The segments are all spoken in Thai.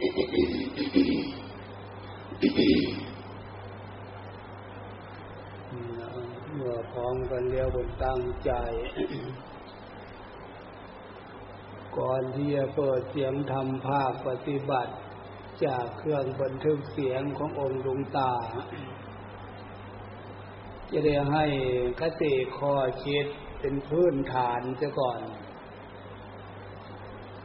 เมื่อพร้อมกันเรียวบนตั้งใจ ก่อนที่จะเปิดเสียงทำภาคปฏิบัติ จากเครื่องบันทึกเสียงขององค์ลุงตา จะได้ให้คติข้อคิดเป็นพื้นฐานซะก่อน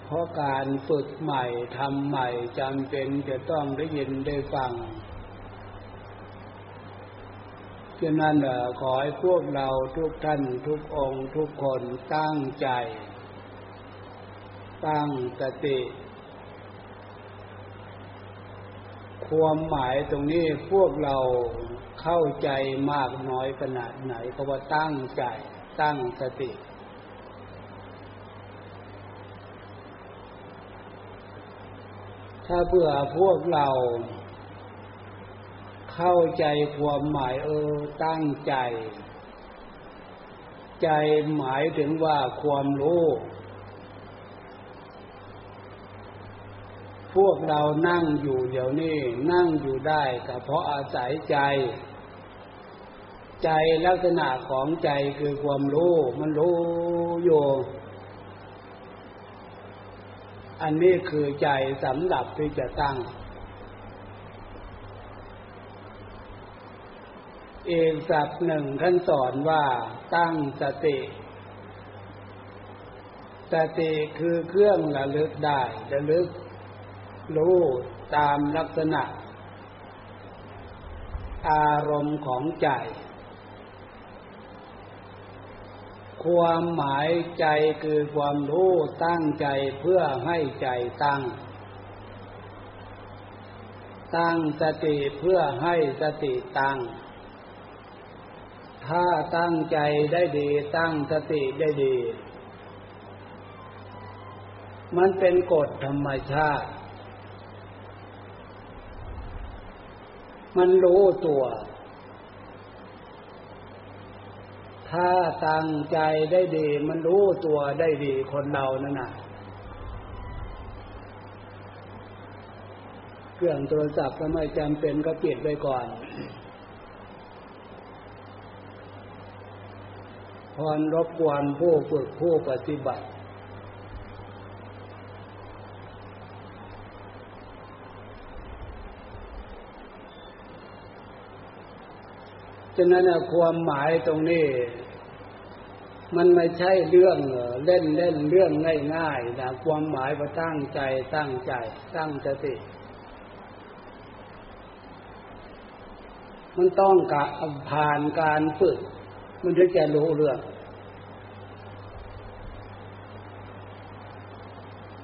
เพราะการฝึกใหม่ทำใหม่จำเป็นจะต้องได้ยินได้ฟังฉะนั้นขอให้พวกเราทุกท่านทุกองค์ทุกคนตั้งใจ ตั้งสติ ความหมายตรงนี้พวกเราเข้าใจมากน้อยขนาดไหนก็ว่าตั้งใจ ตั้งสติ ถ้าเผื่อพวกเราเข้าใจความหมายเออตั้งใจ ใจหมายถึงว่าความรู้ พวกเรานั่งอยู่เดี๋ยวนี้นั่งอยู่ได้ก็เพราะอาศัยใจ ใจลักษณะของใจคือความรู้ มันรู้อยู่ อันนี้คือใจสำหรับที่จะตั้ง เอกสับหนึ่งท่านสอนว่าตั้งสติ สติคือเครื่องระลึกได้ระลึก รู้ตามลักษณะ อารมณ์ของใจ ความหมายใจคือความรู้ตั้งใจเพื่อให้ใจตั้ง ตั้งสติเพื่อให้สติตั้ง ถ้าตั้งใจได้ดีตั้งสติได้ดี มันเป็นกฎธรรมชาติ มันรู้ตัว ถ้าตั้งใจได้ดี มันรู้ตัวได้ดีคนเรานั่นน่ะ เครื่องโทรศัพท์ก็ไม่จำเป็นก็ปิดไปก่อน พรรบกวนผู้ฝึกผู้ปฏิบัติฉะนั้นความหมายตรงนี้ มันไม่ใช่เรื่องเล่นเล่นเรื่องง่ายๆนะความหมายว่าตั้งใจตั้งใจ ตั้งสติ มันต้องกผ่านการฝึก มันถึงจะรู้เรื่อง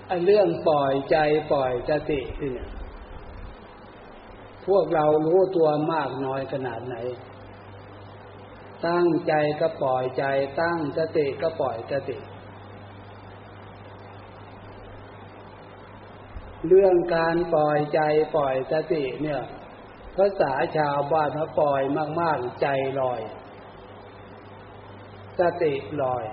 ไอ้เรื่องปล่อยใจปล่อยสติเนี่ยพวกเรารู้ตัวมากน้อยขนาดไหน ตั้งใจก็ปล่อยใจ ตั้งสติก็ปล่อยสติ เรื่องการปล่อยใจปล่อยสติเนี่ยภาษาชาวบ้านเขาปล่อยมาก ๆ ใจลอย สติลอย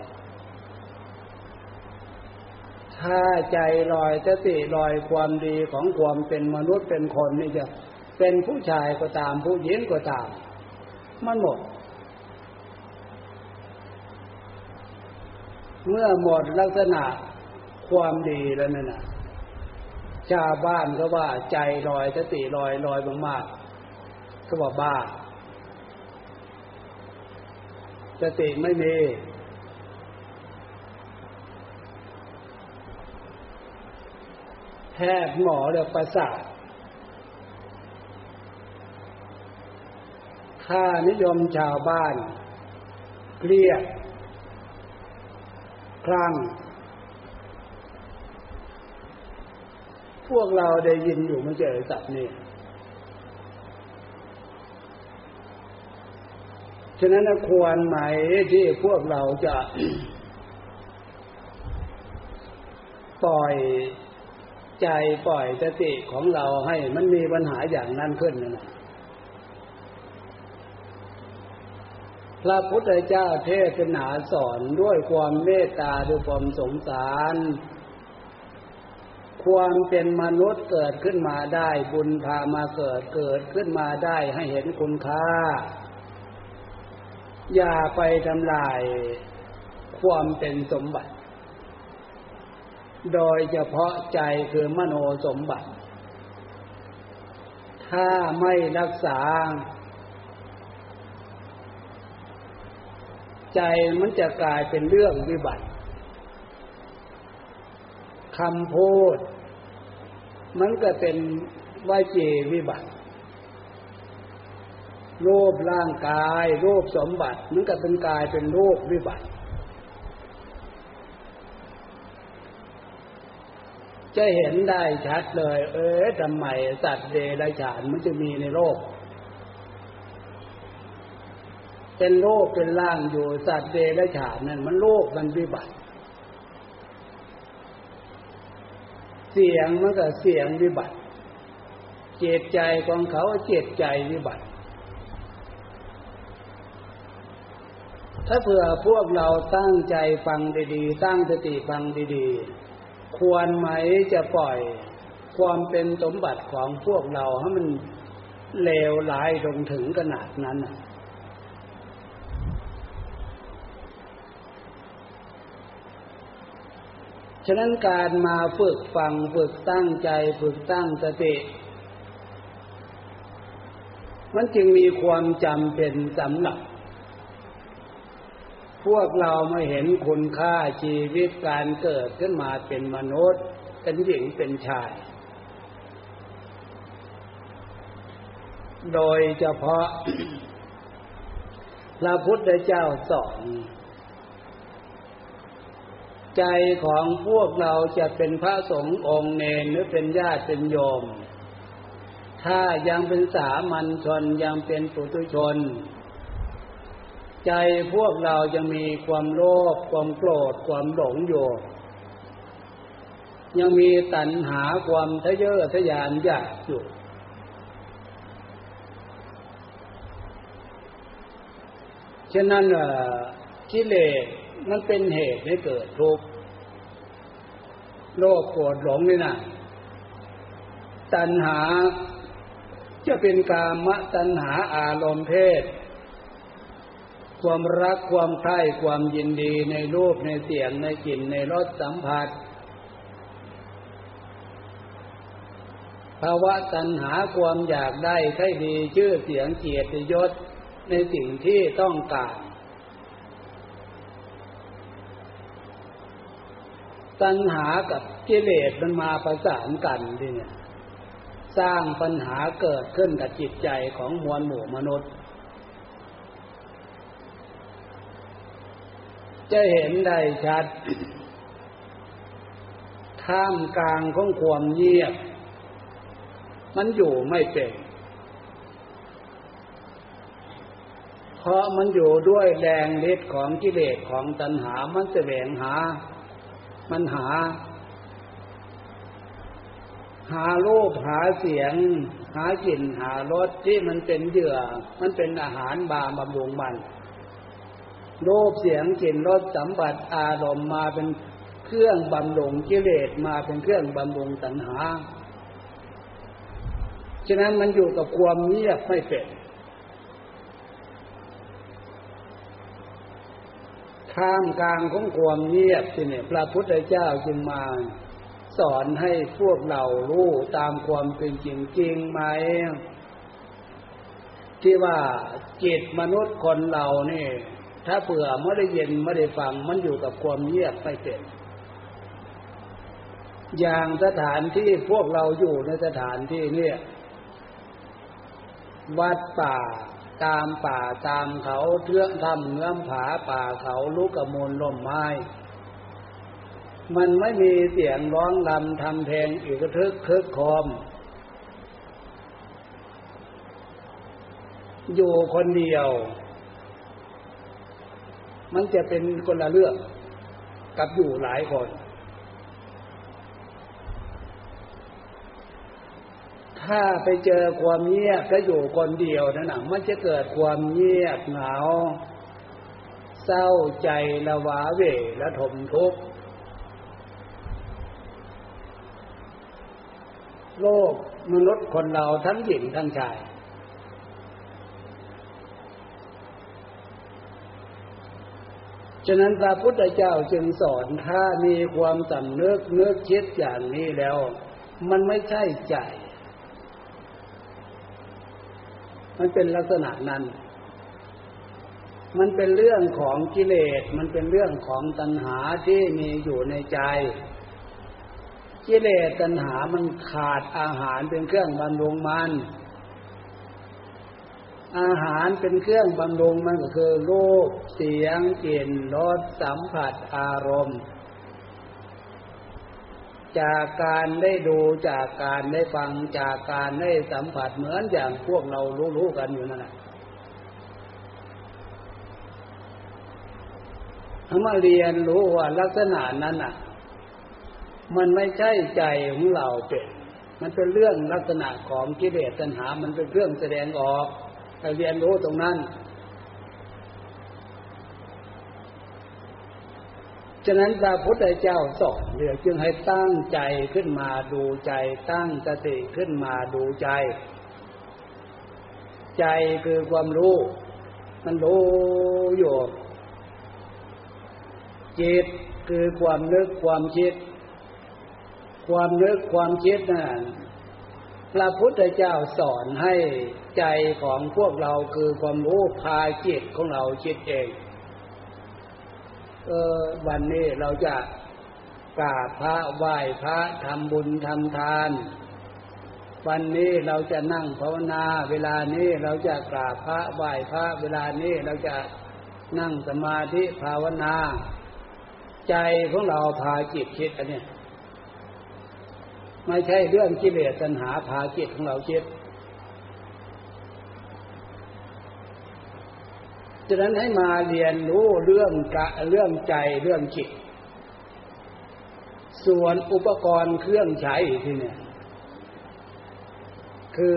ถ้าใจลอยสติลอยความดีของความเป็นมนุษย์เป็นคนนี่จะเป็นผู้ชายก็ตามผู้หญิงก็ตาม มันหมด เมื่อหมดลักษณะความดีแล้วนั่นน่ะชาวบ้านก็ว่าใจลอยสติลอยลอยมากๆก็ว่าบ้าสติไม่มีแพทย์หมอเรียกประสาทค่านิยมชาวบ้านเครียด คลั่งพวกเราได้ยินอยู่ไม่เจอสับนี่ฉะนั้นควรไหมที่พวกเราจะ ปล่อยใจปล่อยสติของเราให้มันมีปัญหาอย่างนั้นขึ้นนะ พระพุทธเจ้าเทศนาสอนด้วยความเมตตาด้วยความสงสาร ความเป็นมนุษย์เกิดขึ้นมาได้บุญพามาเกิดเกิดขึ้นมาได้ให้เห็นคุณค่า อย่าไปทำลายความเป็นสมบัติ โดยเฉพาะใจคือมโนสมบัติ ถ้าไม่รักษา ใจมันจะกลายเป็นเรื่องวิบัติคำพูด มันก็เป็นวาจีวิบัติ รูปร่างกาย รูปสมบัติ มันก็เป็นกายเป็นรูปวิบัติ จะเห็นได้ชัดเลย เออทำไมสัตว์เดรัจฉานมันจะมีในโลก เป็นโลกเป็นร่างอยู่สัตว์เดรัจฉานนั่นมันโลกมันวิบัติ เสียงมันก็เสียงวิบัติ เจตใจของเขาเจตใจวิบัติ ถ้าเผื่อพวกเราตั้งใจฟังดีๆ ตั้งสติฟังดีๆ ควรไหมจะปล่อยความเป็นสมบัติของพวกเราให้มันเลวร้ายลงถึงขนาดนั้น ฉะนั้นการมาฝึกฟังฝึกตั้งใจฝึกตั้งสติ มันจึงมีความจำเป็นสำหรับ พวกเราไม่เห็นคุณค่าชีวิตการเกิดขึ้นมาเป็นมนุษย์ เป็นหญิงเป็นชาย โดยเฉพาะพระพุทธเจ้าสอน ใจของพวกเราจะเป็นพระสงฆ์องค์เนรหรือเป็นญาติเป็นโยม ถ้ายังเป็นสามัญชนยังเป็นปุถุชน ใจพวกเรายังมีความโลภความโกรธความหลงอยู่ยังมีตัณหาความทะเยอทะยานอยากอยู่ฉะนั้นกิเลส มันเป็นเหตุให้เกิดทุกข์โลภโกรธหลงนี่นะตัณหาจะเป็นกามตัณหาอารมณ์เพศ ความรักความใคร่ความยินดีในรูปในเสียงในกลิ่นในรสสัมผัส ภาวะตัณหาความอยากได้ใครดีชื่อเสียงเกียรติยศในสิ่งที่ต้องการ ตัณหากับกิเลสมันมาประสานกันทีเนี่ย สร้างปัญหาเกิดขึ้นกับจิตใจของมวลหมู่มนุษย์ จะเห็นได้ชัด ท่ามกลางของความเงียบ มันอยู่ไม่เป็นเพราะมันอยู่ด้วยแรงฤทธิ์ของกิเลสของตัณหามันแสวงหา มันหา หารูปหาเสียง หากลิ่นหารสที่มันเป็นเหยื่อ มันเป็นอาหารบาบำรุงมันรูปเสียงกลิ่นรสสัมผัสอารมณ์มาเป็นเครื่องบำรุงกิเลสมาเป็นเครื่องบำรุงตัณหา ฉะนั้นมันอยู่กับความเงียบไม่เป็น ท่ามกลางของความเงียบที่เนี่ยพระพุทธเจ้าจึงมาสอนให้พวกเรารู้ตามความเป็นจริงจริงไหม ที่ว่าจิตมนุษย์คนเรานี่ถ้าเผื่อไม่ได้ยินไม่ได้ฟังมันอยู่กับความเงียบไม่เป็น อย่างสถานที่พวกเราอยู่ในสถานที่เนี่ย วัดป่า ตามป่าตามเขาเทือกทำเงื้อมผาป่าเขาลูกกระมลล่มไม้ มันไม่มีเสียงร้องลำทำเพลงอีกทึกคึกคอม อยู่คนเดียว มันจะเป็นคนละเรื่องกับอยู่หลายคน ถ้าไปเจอความเงียบถ้าอยู่คนเดียวนั่นนะมันจะเกิดความเงียบเหงา เศร้าใจละวาเวและทมทุกข์โลกมนุษย์คนเราทั้งหญิงทั้งชาย ฉะนั้นพระพุทธเจ้าจึงสอนถ้ามีความสำนึกเนื้อคิดอย่างนี้แล้ว มันไม่ใช่ใจ มันเป็นลักษณะนั้น มันเป็นเรื่องของกิเลส มันเป็นเรื่องของตัณหาที่มีอยู่ในใจ กิเลสตัณหามันขาดอาหารเป็นเครื่องบำรุงมัน อาหารเป็นเครื่องบำรุงมันก็คือรูป เสียง กลิ่น รส สัมผัส อารมณ์ จากการได้ดูจากการได้ฟังจากการได้สัมผัสเหมือนอย่างพวกเรารู้ๆกันอยู่นั่นแหละถ้ามาเรียนรู้ว่าลักษณะนั้นอะ มันไม่ใช่ใจของเราเป็น มันเป็นเรื่องลักษณะของกิเลสตัณหา มันเป็นเรื่องแสดงออกให้เรียนรู้ตรงนั้น ฉะนั้นพระพุทธเจ้าสอนเรื่องจึงให้ตั้งใจขึ้นมาดูใจ ตั้งสติขึ้นมาดูใจ ใจคือความรู้ มันรู้อยู่จิตคือความนึกความคิด ความนึกความคิดนั่นพระพุทธเจ้าสอนให้ใจของพวกเราคือความรู้พาจิตของเราคิดเอง เออวันนี้เราจะกราบพระไหว้พระทำบุญทำทาน วันนี้เราจะนั่งภาวนา เวลานี้เราจะกราบพระไหว้พระ เวลานี้เราจะนั่งสมาธิภาวนา ใจของเราพาจิตคิดอันนี้ไม่ใช่เรื่องกิเลสตัณหาพาจิตของเราคิด ฉะนั้นให้มาเรียนรู้เรื่องกะเรื่องใจเรื่องจิต ส่วนอุปกรณ์เครื่องใช้ที่เนี่ยคือ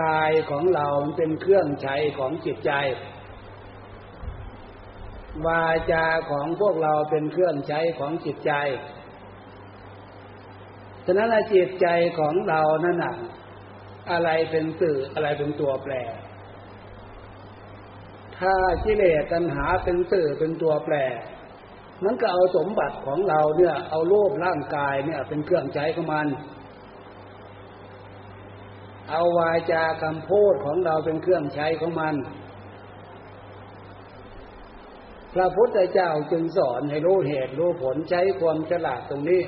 กายของเราเป็นเครื่องใช้ของจิตใจ วาจาของพวกเราเป็นเครื่องใช้ของจิตใจ ฉะนั้นจิตใจของเรานั่นน่ะอะไรเป็นสื่ออะไรเป็นตัวแปร ถ้ากิเลสตัณหาเป็นสื่อเป็นตัวแปร มันก็เอาสมบัติของเราเนี่ย เอารูปร่างกายเนี่ย เป็นเครื่องใช้ของมัน เอาวาจาคำพูดของเราเป็นเครื่องใช้ของมัน พระพุทธเจ้าจึงสอนให้รู้เหตุรู้ผลใช้ความฉลาดตรงนี้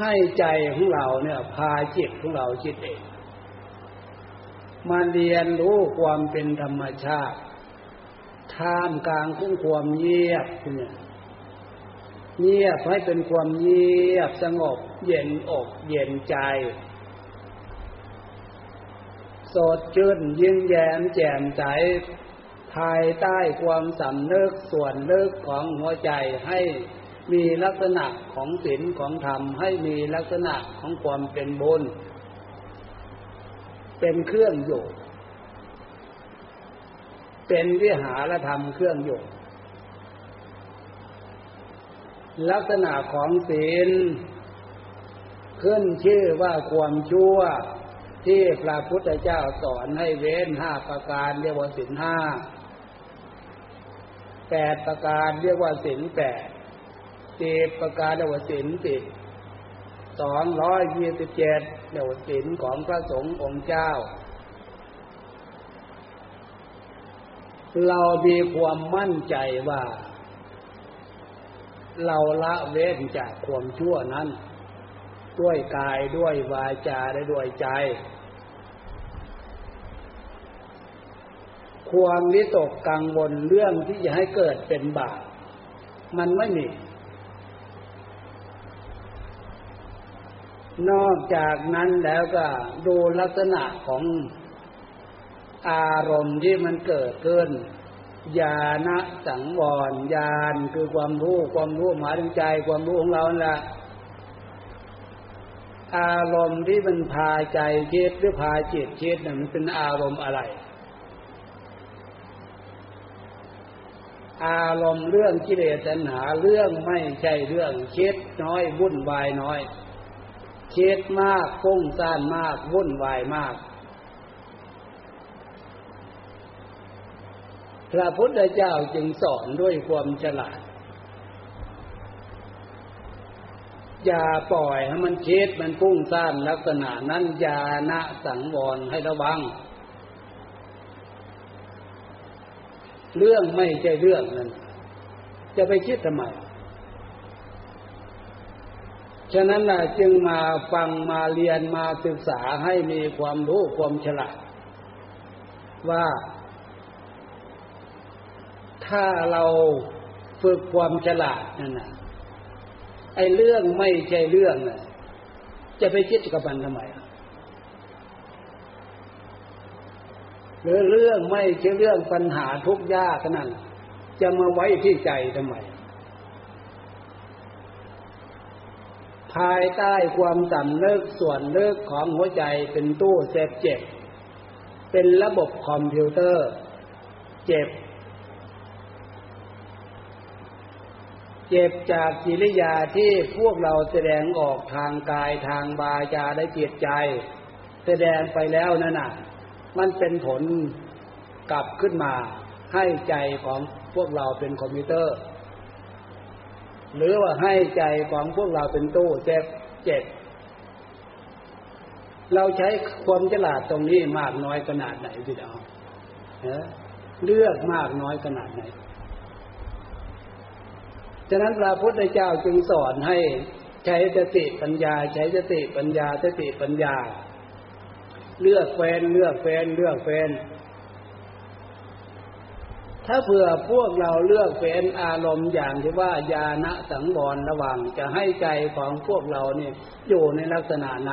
ให้ใจของเราเนี่ย พาจิตของเราจิตเอง มาเรียนรู้ความเป็นธรรมชาติท่ามกลางของความเงียบเนี่ยเงียบให้เป็นความเงียบสงบเย็นอกเย็นใจ สดชื่นยิ้มแย้มแจ่มใสภายใต้ความสำนึกส่วนลึกของหัวใจให้มีลักษณะของศีลของธรรมให้มีลักษณะของความเป็นบุญ เป็นเครื่องอยู่เป็นวิหารธรรมเครื่องอยู่ลักษณะของศีล ขึ้นชื่อว่าความชั่วที่พระพุทธเจ้าสอนให้เว้นห้าประการเรียกว่าศีลห้าแปดประการเรียกว่าศีลแปดสิบประการเรียกว่าศีลสิบ สองร้อยยี่สิบเจ็ดเรียวศีลของพระสงฆ์องค์เจ้า เรามีความมั่นใจว่า เราละเว้นจากความชั่วนั้น ด้วยกายด้วยวาจาและด้วยใจ ความวิตกกังวลเรื่องที่จะให้เกิดเป็นบาปมันไม่มี นอกจากนั้นแล้วก็ดูลักษณะของอารมณ์ที่มันเกิดขึ้นญาณสังวรญาณคือความรู้ความรู้หมายถึงใจความรู้ของเราแหละอารมณ์ที่มันพาใจคิดหรือพาจิตคิดนี่ยมันเป็นอารมณ์อะไร อารมณ์เรื่องกิเลสตัณหาเรื่องไม่ใช่เรื่องคิดน้อยวุ่นวายน้อย คิดมากฟุ้งซ่านมาก วุ่นวายมาก พระพุทธเจ้าจึงสอนด้วยความฉลาด อย่าปล่อยให้มันคิดมันฟุ้งซ่านลักษณะนั้นยานะสังวรให้ระวัง เรื่องไม่ใช่เรื่องนั้น จะไปคิดทำไม ฉะนั้นนะจึงมาฟังมาเรียนมาศึกษาให้มีความรู้ความฉลาด ว่า ถ้าเราฝึกความฉลาดนั่นนะไอ้เรื่องไม่ใช่เรื่องน่ะจะไปคิดกับมันทำไมหรือเรื่องไม่ใช่เรื่องปัญหาทุกข์ยากนั่นจะมาไว้ที่ใจทำไม ภายใต้ความสำนึกส่วนเลิกของหัวใจเป็นตู้เซฟเจ็บ เป็นระบบคอมพิวเตอร์ เจ็บ เจ็บจากกิริยาที่พวกเราแสดงออกทางกายทางบาจาได้เกียรใจ แสดงไปแล้วนั่นน่ะ มันเป็นผลกลับขึ้นมาให้ใจของพวกเราเป็นคอมพิวเตอร์ หรือว่าให้ใจของพวกเราเป็นตู้เจ็บเจ็บ เราใช้ความฉลาดตรงนี้มากน้อยขนาดไหนพี่น้องเลือกมากน้อยขนาดไหน ฉะนั้นพระพุทธเจ้าจึงสอนให้ใช้สติปัญญา ใช้สติปัญญาสติปัญญา เลือกแฟนเลือกแฟนเลือกแฟน ถ้าเผื่อพวกเราเลือกเป็นอารมณ์อย่างที่ว่าญาณสังวรระวังจะให้ใจของพวกเราเนี่ยอยู่ในลักษณะไหน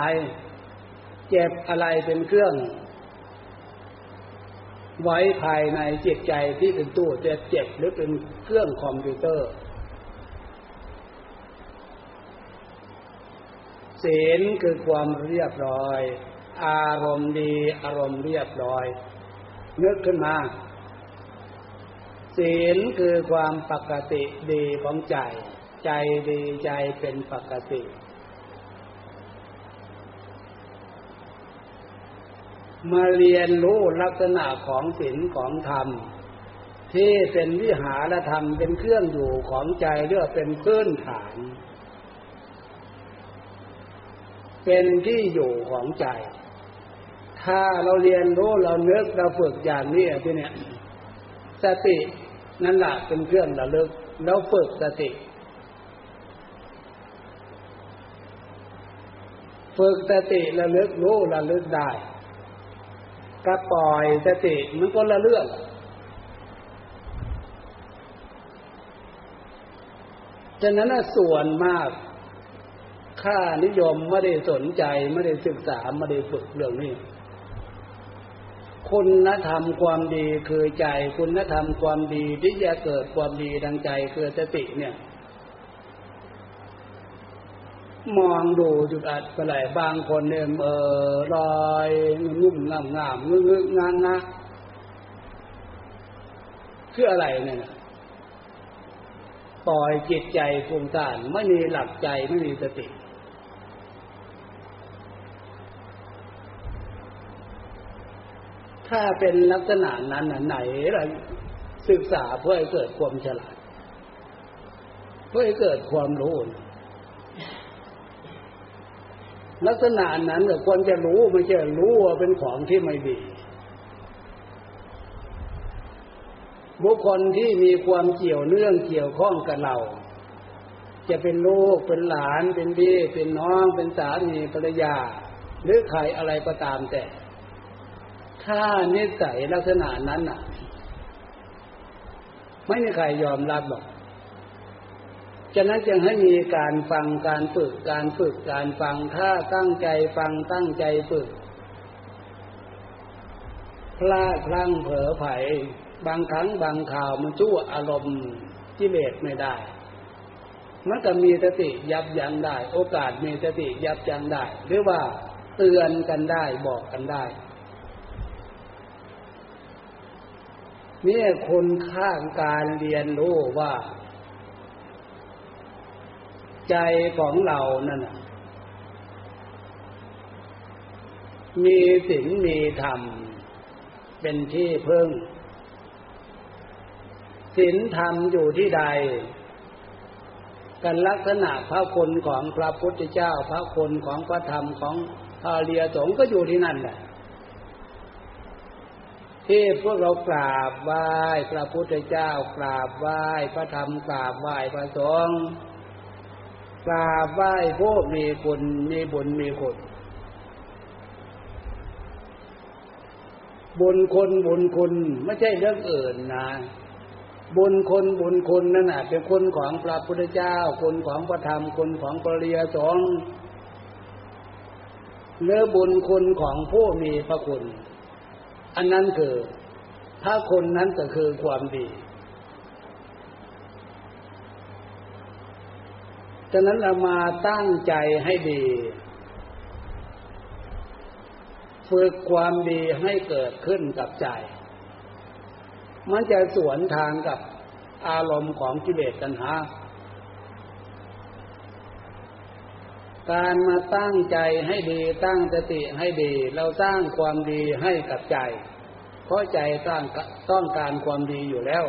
เจ็บอะไรเป็นเครื่อง ไว้ภายในจิตใจที่เป็นตู้จะเจ็บหรือเป็นเครื่องคอมพิวเตอร์ศีลคือความเรียบร้อย อารมณ์ดีอารมณ์เรียบร้อย นึกขึ้นมา ศีลคือความปกติดีของใจ ใจดีใจเป็นปกติ มาเรียนรู้ลักษณะของศีลของธรรม ที่เป็นวิหารธรรมเป็นเครื่องอยู่ของใจเรียกเป็นพื้นฐาน เป็นที่อยู่ของใจ ถ้าเราเรียนรู้เราเนึกเราฝึกอย่างนี้ที่เนี่ยสติ นั่นแหละเป็นเครื่องระลึก แล้วฝึกสติ ฝึกสติระลึกรู้ระลึกได้ก็ปล่อยสติมันก็ละเรื่องฉะนั้นส่วนมาก ค่านิยมไม่ได้สนใจไม่ได้ศึกษาไม่ได้ฝึกเรื่องนี้ คุณธรรมความดีคือใจ คุณธรรมความดีที่จะเกิดความดีดังใจคือสติเนี่ย มองดูจุดอัดไปไหลบางคนเนี่ยเออลอยงุ่มงามงามงึงงานนะคืออะไรเนี่ยปล่อยจิตใจฟุ้งซ่านไม่มีหลักใจไม่มีสติ ถ้าเป็นลักษณะนั้นไหนเราศึกษาเพื่อให้เกิดความฉลาด เพื่อให้เกิดความรู้ ลักษณะนั้นก็ควรจะรู้ไม่ใช่รู้ว่าเป็นของที่ไม่ดีบุคคลที่มีความเกี่ยวเนื่องเกี่ยวข้องกับเรา จะเป็นลูกเป็นหลานเป็นพี่เป็นน้องเป็นสามีภรรยา หรือใครอะไรก็ตามแต่ ถ้านิสัยลักษณะนั้นอะ ไม่มีใครยอมรับหรอกฉะนั้นจึงให้มีการฟังการฝึกการฝึกการฟังถ้าตั้งใจฟังตั้งใจฝึกพลาดพลั้งเผลอไผ่บางครั้งบางข่าวมันชั่วอารมณ์กิเลสไม่ได้มันก็มีสติยับยั้งได้ โอกาสมีสติยับยั้งได้ หรือว่าเตือนกันได้บอกกันได้ เนี่คุณค่าการเรียนรู้ว่า ใจของเรานั่นมีศีลมีธรรม เป็นที่พึ่งศีลธรรมอยู่ที่ใด กันลักษณะพระคุณของพระพุทธเจ้า พระคุณของพระธรรมของพระเรียสงก็อยู่ที่นั่นแหละ ที่พวกเรากราบไหว้พระพุทธเจ้ากราบไหว้พระธรรมกราบไหว้พระสงฆ์กราบไหว้ผู้มีคุณมีบุญมีคุณบุญคนบุญคุณไม่ใช่เรื่องอื่นนะ บุญคนบุญคุณนั่นแหะเป็นคนของพระพุทธเจ้าคนของพระธรรมคนของปริยสงฆ์เนื้อบุญคุณของผู้มีพระคุณ อันนั้นคือถ้าคนนั้นก็คือความดี ฉะนั้นเรามาตั้งใจให้ดี ฝึกความดีให้เกิดขึ้นกับใจ มันจะสวนทางกับอารมณ์ของกิเลสตัณหา การมาตั้งใจให้ดีตั้งสติให้ดี เราสร้างความดีให้กับใจ เพราะใจต้องต้องการความดีอยู่แล้ว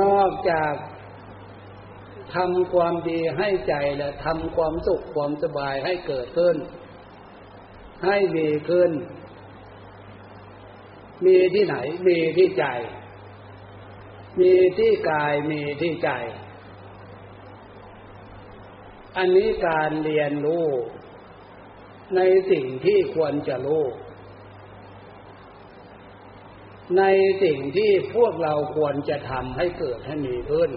นอกจากทำความดีให้ใจและทำความสุขความสบายให้เกิดขึ้น ให้มีขึ้น มีที่ไหน มีที่ใจ มีที่กายมีที่ใจ อันนี้การเรียนรู้ในสิ่งที่ควรจะรู้ ในสิ่งที่พวกเราควรจะทำให้เกิดให้มีขึ้น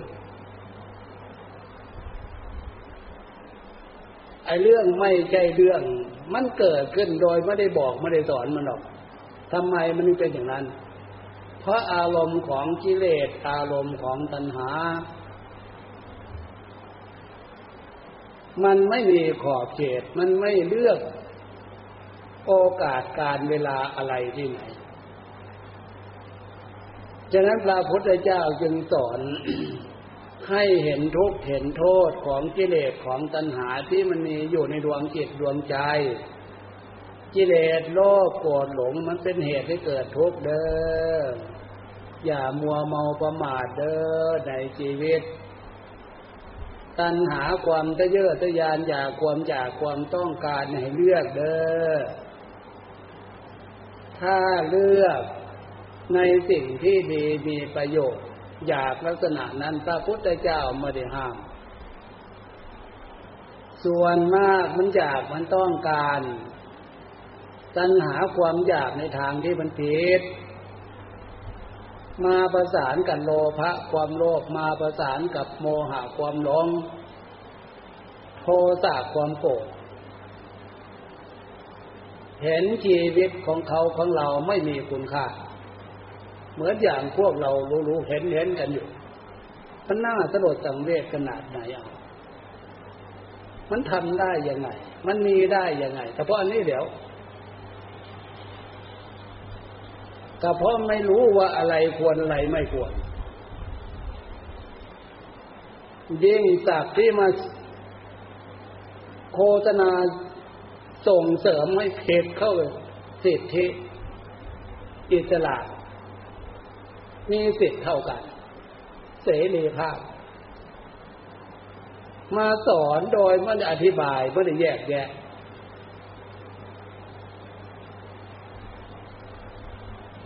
ไอ้เรื่องไม่ใช่เรื่อง มันเกิดขึ้นโดยไม่ได้บอกไม่ได้สอนมันหรอกทำไมมันเป็นอย่างนั้น เพราะอารมณ์ของกิเลสอารมณ์ของตัณหา มันไม่มีขอบเขต มันไม่เลือกโอกาสการเวลาอะไรที่ไหน ฉะนั้นพระพุทธเจ้าจึงสอนให้เห็นทุกข์เห็นโทษของกิเลสของตัณหาที่มันมีอยู่ในดวงจิตดวงใจ กิเลสโลภโกรธหลงมันเป็นเหตุให้เกิดทุกข์เด้อ อย่ามัวเมาประมาทเด้อในชีวิต ตัณหาความทะเยอทะยานอยากความอยากความต้องการให้เลือกเด้อ ถ้าเลือกในสิ่งที่ดีมีประโยชน์ อยากลักษณะนั้นพระพุทธเจ้าไม่ได้ห้าม ส่วนมากมันอยากมันต้องการ ตัณหาความอยากในทางที่มันผิด มาประสานกับโลภะความโลภมาประสานกับโมหะความหลงโทสะความโกรธเห็นชีวิตของเขาของเราไม่มีคุณค่า เหมือนอย่างพวกเรารู้ๆเห็นเห็นกันอยู่มันน่าสลดสังเวชขนาดไหนอะมันทำได้ยังไง มันมีได้ยังไง แต่เพราะอันนี้เดี๋ยว ก็เพราะไม่รู้ว่าอะไรควรอะไรไม่ควรยิ่งจากที่มาโฆษณาส่งเสริมให้เพจเข้าสิทธิ อิสระมีสิทธิ์เท่ากัน เสรีภาพ มาสอนโดยไม่ได้อธิบายไม่ได้แยกแยะ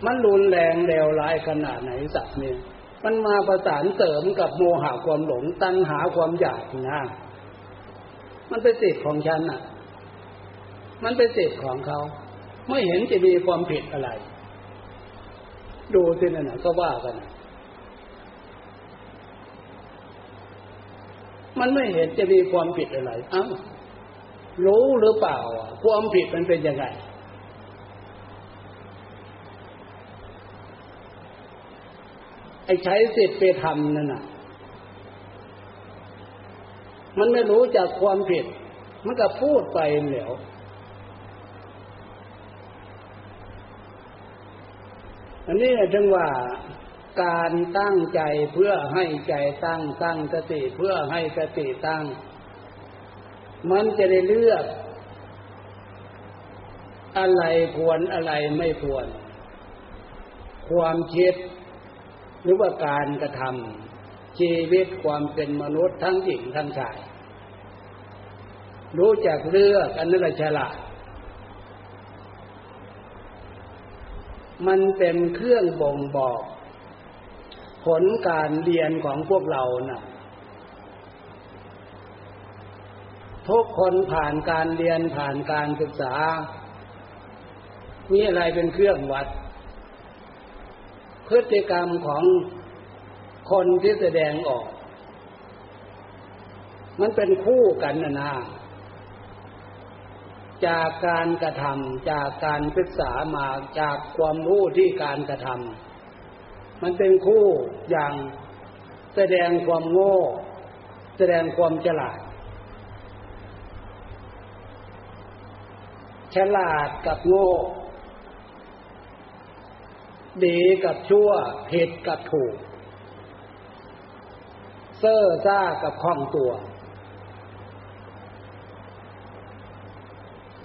มันรุนแรงเลวร้ายขนาดไหนสัตว์เนี่ย มันมาประสานเสริมกับโมหะความหลงตัณหาความอยากนะมันเป็นสิทธิ์ของฉันน่ะ มันเป็นสิทธิ์ของเขาไม่เห็นจะมีความผิดอะไร ดูสินั่นะก็ว่ากันมันไม่เห็นจะมีความผิดอะไร เอ้า รู้หรือเปล่า ความผิดมันเป็นยังไง ไอ้ใช้สิทธิ์ไปทำนั่นน่ะ มันไม่รู้จากความผิด มันก็พูดไปเหลวอันนี้ถึงว่าการตั้งใจเพื่อให้ใจตั้งตั้งสติเพื่อให้สติตั้ง มันจะได้เลือก อะไรควรอะไรไม่ควร ความคิด หรือว่าการกระทำชีวิตความเป็นมนุษย์ทั้งหญิงทั้งชาย รู้จักเลือกอันนั้นฉลาดมันเป็นเครื่องบ่งบอก ผลการเรียนของพวกเรานะ่ะทุกคนผ่านการเรียนผ่านการศึกษา มีอะไรเป็นเครื่องวัด พฤติกรรมของคนที่แสดงออก มันเป็นคู่กันนะนะจากการกระทำจากการศึกษามาจากความรู้ที่การกระทำมันเป็นคู่อย่างแสดงความโง่ แสดงความฉลาด ฉลาดกับโง่ ดีกับชั่วผิดกับถูก เซ่อซ่ากับคล่องตัว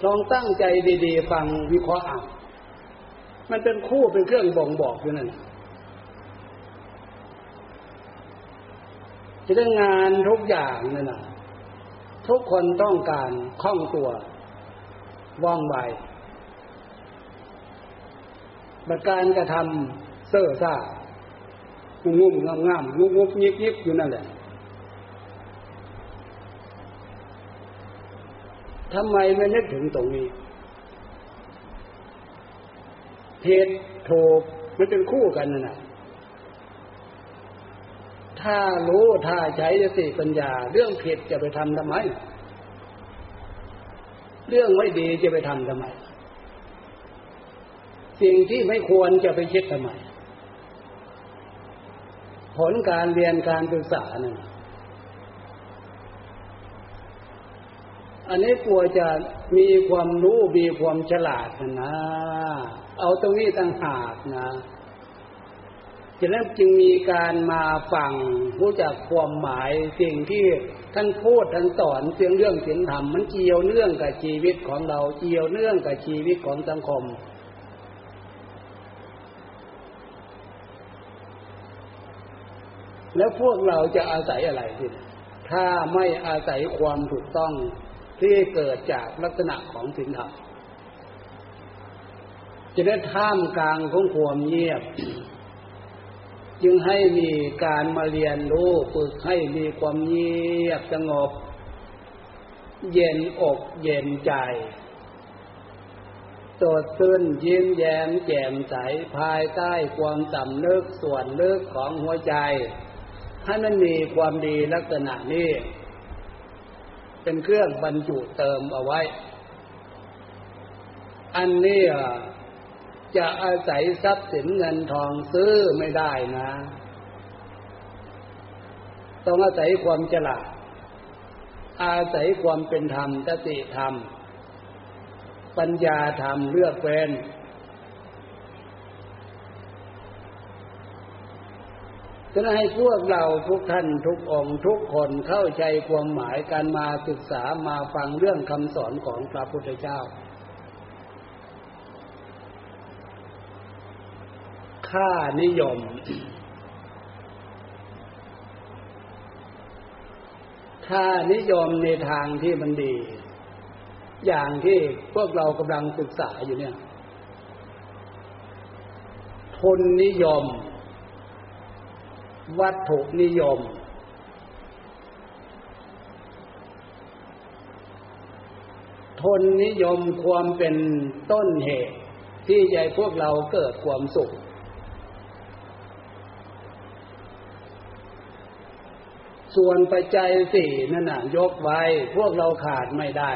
ลองตั้งใจดี ๆ ฟังวิเคราะห์อ่านมันเป็นคู่เป็นเครื่องบ่งบอกอยู่นั่นจะได้งานทุกอย่างนั่นนะทุกคนต้องการคล่องตัวว่องไว บัดการกระทำเซ่อซ่างุ่มงามงามงุบงุบยิกยิกอยู่นั่นแหละทำไมไม่นึกถึงตรงนี้เหตุถูกมันเป็นคู่กันนะถ้ารู้ถ้าใช้สติปัญญา เรื่องผิดจะไปทำทำไม เรื่องไม่ดีจะไปทำทำไม สิ่งที่ไม่ควรจะไปคิดทำไมผลการเรียนการศึกษานั่นอันนี้กลัวจะมีความรู้มีความฉลาดนะ เอาตรงนี้ต่างหากนะฉะนั้นจึงมีการมาฟังรู้จักความหมายสิ่งที่ท่านพูดท่านสอนเสียงเรื่องเสียงธรรมมันเกี่ยวเนื่องกับชีวิตของเราเกี่ยวเนื่องกับชีวิตของสังคม แล้วพวกเราจะอาศัยอะไรที่ถ้าไม่อาศัยความถูกต้องที่เกิดจากลักษณะของสินธรรมจะได้ท่ามกลางของความเงียบ จึงให้มีการมาเรียนรู้ฝึกให้มีความเงียบสงบ เย็นอกเย็นใจสดชื่นยิ้มแย้มแจ่มใสภายใต้ความสำนึกส่วนลึกของหัวใจ ให้มันมีความดีลักษณะนี้ เป็นเครื่องบรรจุเติมเอาไว้ อันนี้จะอาศัยทรัพย์สินเงินทองซื้อไม่ได้นะ ต้องอาศัยความฉลาด อาศัยความเป็นธรรมตติธรรม ปัญญาธรรมเลือกเป็น ฉะนั้นให้พวกเราทุกท่านทุกองค์ทุกคนเข้าใจความหมายการมาศึกษามาฟังเรื่องคำสอนของพระพุทธเจ้าค่านิยม ค่านิยมในทางที่มันดี อย่างที่พวกเรากำลังศึกษาอยู่เนี่ย ทุนนิยม วัตถุนิยม ทนนิยมความเป็นต้นเหตุ ที่ใจพวกเราเกิดความสุข ส่วนปัจจัยสี่นั่นน่ะยกไว้พวกเราขาดไม่ได้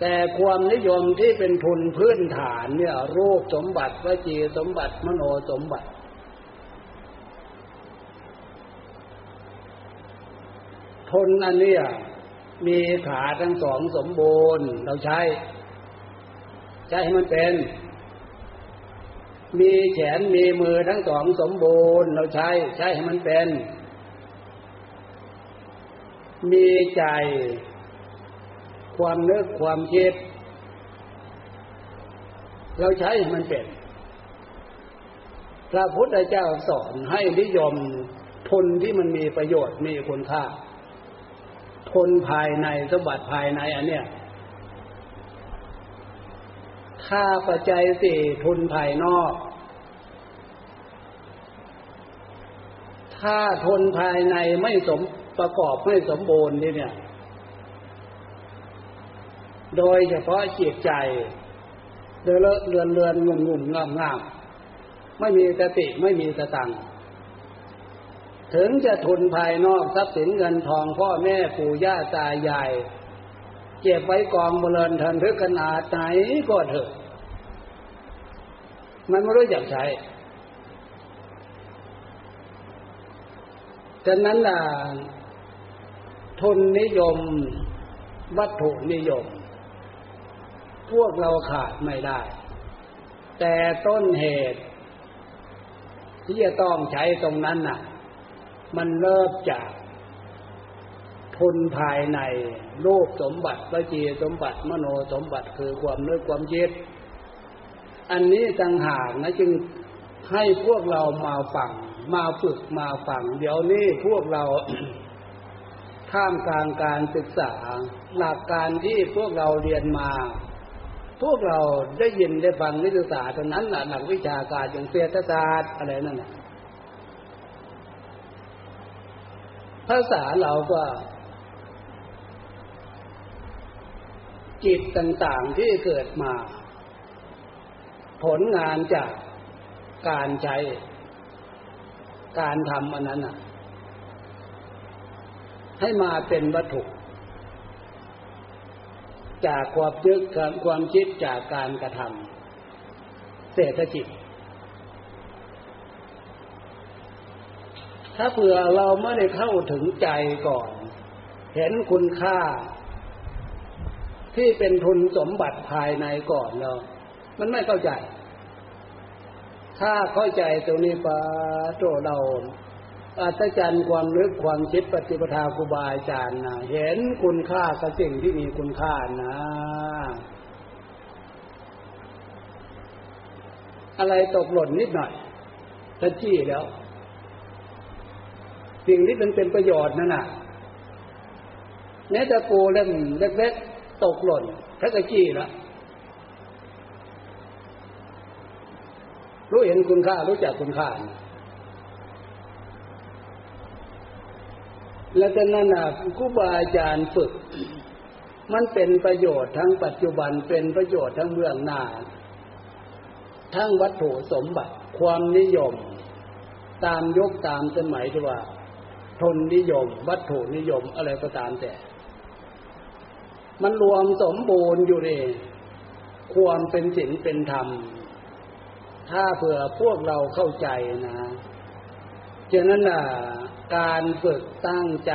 แต่ความนิยมที่เป็นทุนพื้นฐานเนี่ย รูปสมบัติวจีสมบัติมโนสมบัติทนอันเนี้ยมีขาทั้งสองสมบูรณ์เราใช้ ใช้ให้มันเป็น มีแขนมีมือทั้งสองสมบูรณ์เราใช้ ใช้ให้มันเป็น มีใจ ความนึกความคิด เราใช้มันเป็น พระพุทธเจ้าสอนให้นิยมทนที่มันมีประโยชน์มีคุณค่าทนภายในสมบัติภายในอันเนี้ยถ้าปัจจัยสี่ทุนภายนอก ถ้าทุนภายในไม่สมประกอบไม่สมบูรณ์นี่เนี่ย โดยเฉพาะจิตใจเดือดเรือนเรือนงุ่มงุ่มงามงามไม่มีสติไม่มีสตังถึงจะทุนภายนอกทรัพย์สินเงินทองพ่อแม่ปู่ย่าตายายเก็บไว้กองบริเวณทันทึกขนาดไหนก็เถอะ มันไม่รู้จักใช้ฉะนั้นล่ะทุนนิยม วัตถุนิยม พวกเราขาดไม่ได้ แต่ต้นเหตุ ที่จะต้องใช้ตรงนั้นน่ะ มันเริ่มจากทุนภายในรูปสมบัติวิจีสมบัติมโนสมบัติคือความนึกความคิดอันนี้ต่างหากนะจึงให้พวกเรามาฟังมาฝึกมาฟังเดี๋ยวนี้พวกเราท่ามกลางการศึกษา หลักการที่พวกเราเรียนมา พวกเราได้ยินได้ฟังนักศึกษาตรงนั้นหลักวิชาการอย่างเศรษฐศาสตร์อะไรนั่นภาษาเราก็ จิตต่างๆที่เกิดมา ผลงานจากการใช้ การทำอันนั้นอะ ให้มาเป็นวัตถุ จากความยึดความคิดจากการกระทำเศรษฐกิจ ถ้าเผื่อเราไม่ได้เข้าถึงใจก่อน เห็นคุณค่า ที่เป็นทุนสมบัติภายในก่อนเรามันไม่เข้าใจ ถ้าเข้าใจตรงนี้ปะโตเรา อัศจรรย์ความลึกความคิดปฏิปทาครูบาอาจารย์นะเห็นคุณค่ากับสิ่งที่มีคุณค่านะ อะไรตกหล่นนิดหน่อยถ้าจี้แล้ว สิ่งที่มันเป็นประโยชน์นั่นน่ะแม้แต่ปูเล่มเล็กๆตกหล่นถ้าก็จี้แล้วรู้เห็นคุณค่ารู้จักคุณค่านะ แล้วก็นั่นน่ะครูบาอาจารย์ฝึก มันเป็นประโยชน์ทั้งปัจจุบันเป็นประโยชน์ทั้งเบื้องหน้า ทั้งวัตถุสมบัติ ความนิยม ตามยกตามสมัยที่ว่า ทนนิยม วัตถุนิยมอะไรก็ตามแต่ มันรวมสมบูรณ์อยู่ในความเป็นศีลเป็นธรรม ถ้าเผื่อพวกเราเข้าใจนะฉะนั้นน่ะ การฝึกตั้งใจ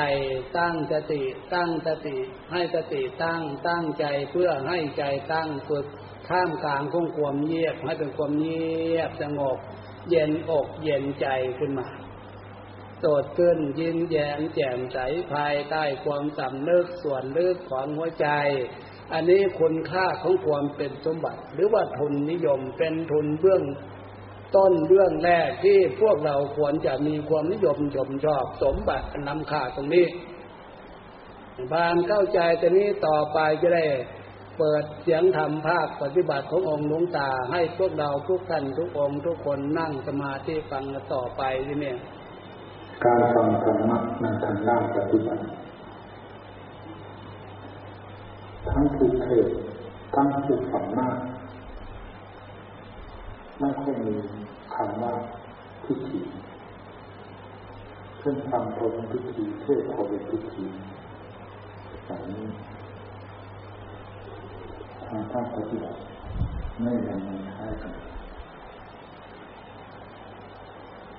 ตั้งสติ ตั้งสติ ให้สติตั้งตั้งใจเพื่อให้ใจตั้งฝึกท่ามกลางของความเงียบให้เป็นความเงียบสงบเย็นอกเย็นใจขึ้นมาสดขึ้นยิ้มแย้มแจ่มใสภายใต้ความสำนึกส่วนลึกของหัวใจ อันนี้คุณค่าของความเป็นสมบัติ หรือว่าทุนนิยมเป็นทุนเบื้อง ต้นเรื่องแรกที่พวกเราควรจะมีความนิยมชมชอบสมบัตินำค่าตรงนี้บานเข้าใจแต่นี้ต่อไปจะได้เปิดเสียงธรรมภาคปฏิบัติขององค์หลวงตาให้พวกเราทุกท่านทุกองค์ทุกคนนั่งสมาธิฟังต่อไปที่นี่การฟังธรรมะในทางด้านปฏิบัติ ทั้งผู้เทศทั้งผู้ฟังมาก ไม่ค่อยมีคำว่าทิฏฐิเช่นฟังโทนทิฏฐิเทศโคเวทิฏฐิแบบนี้ทางท่านปฏิบัติไม่ยังไม่คล้ากัน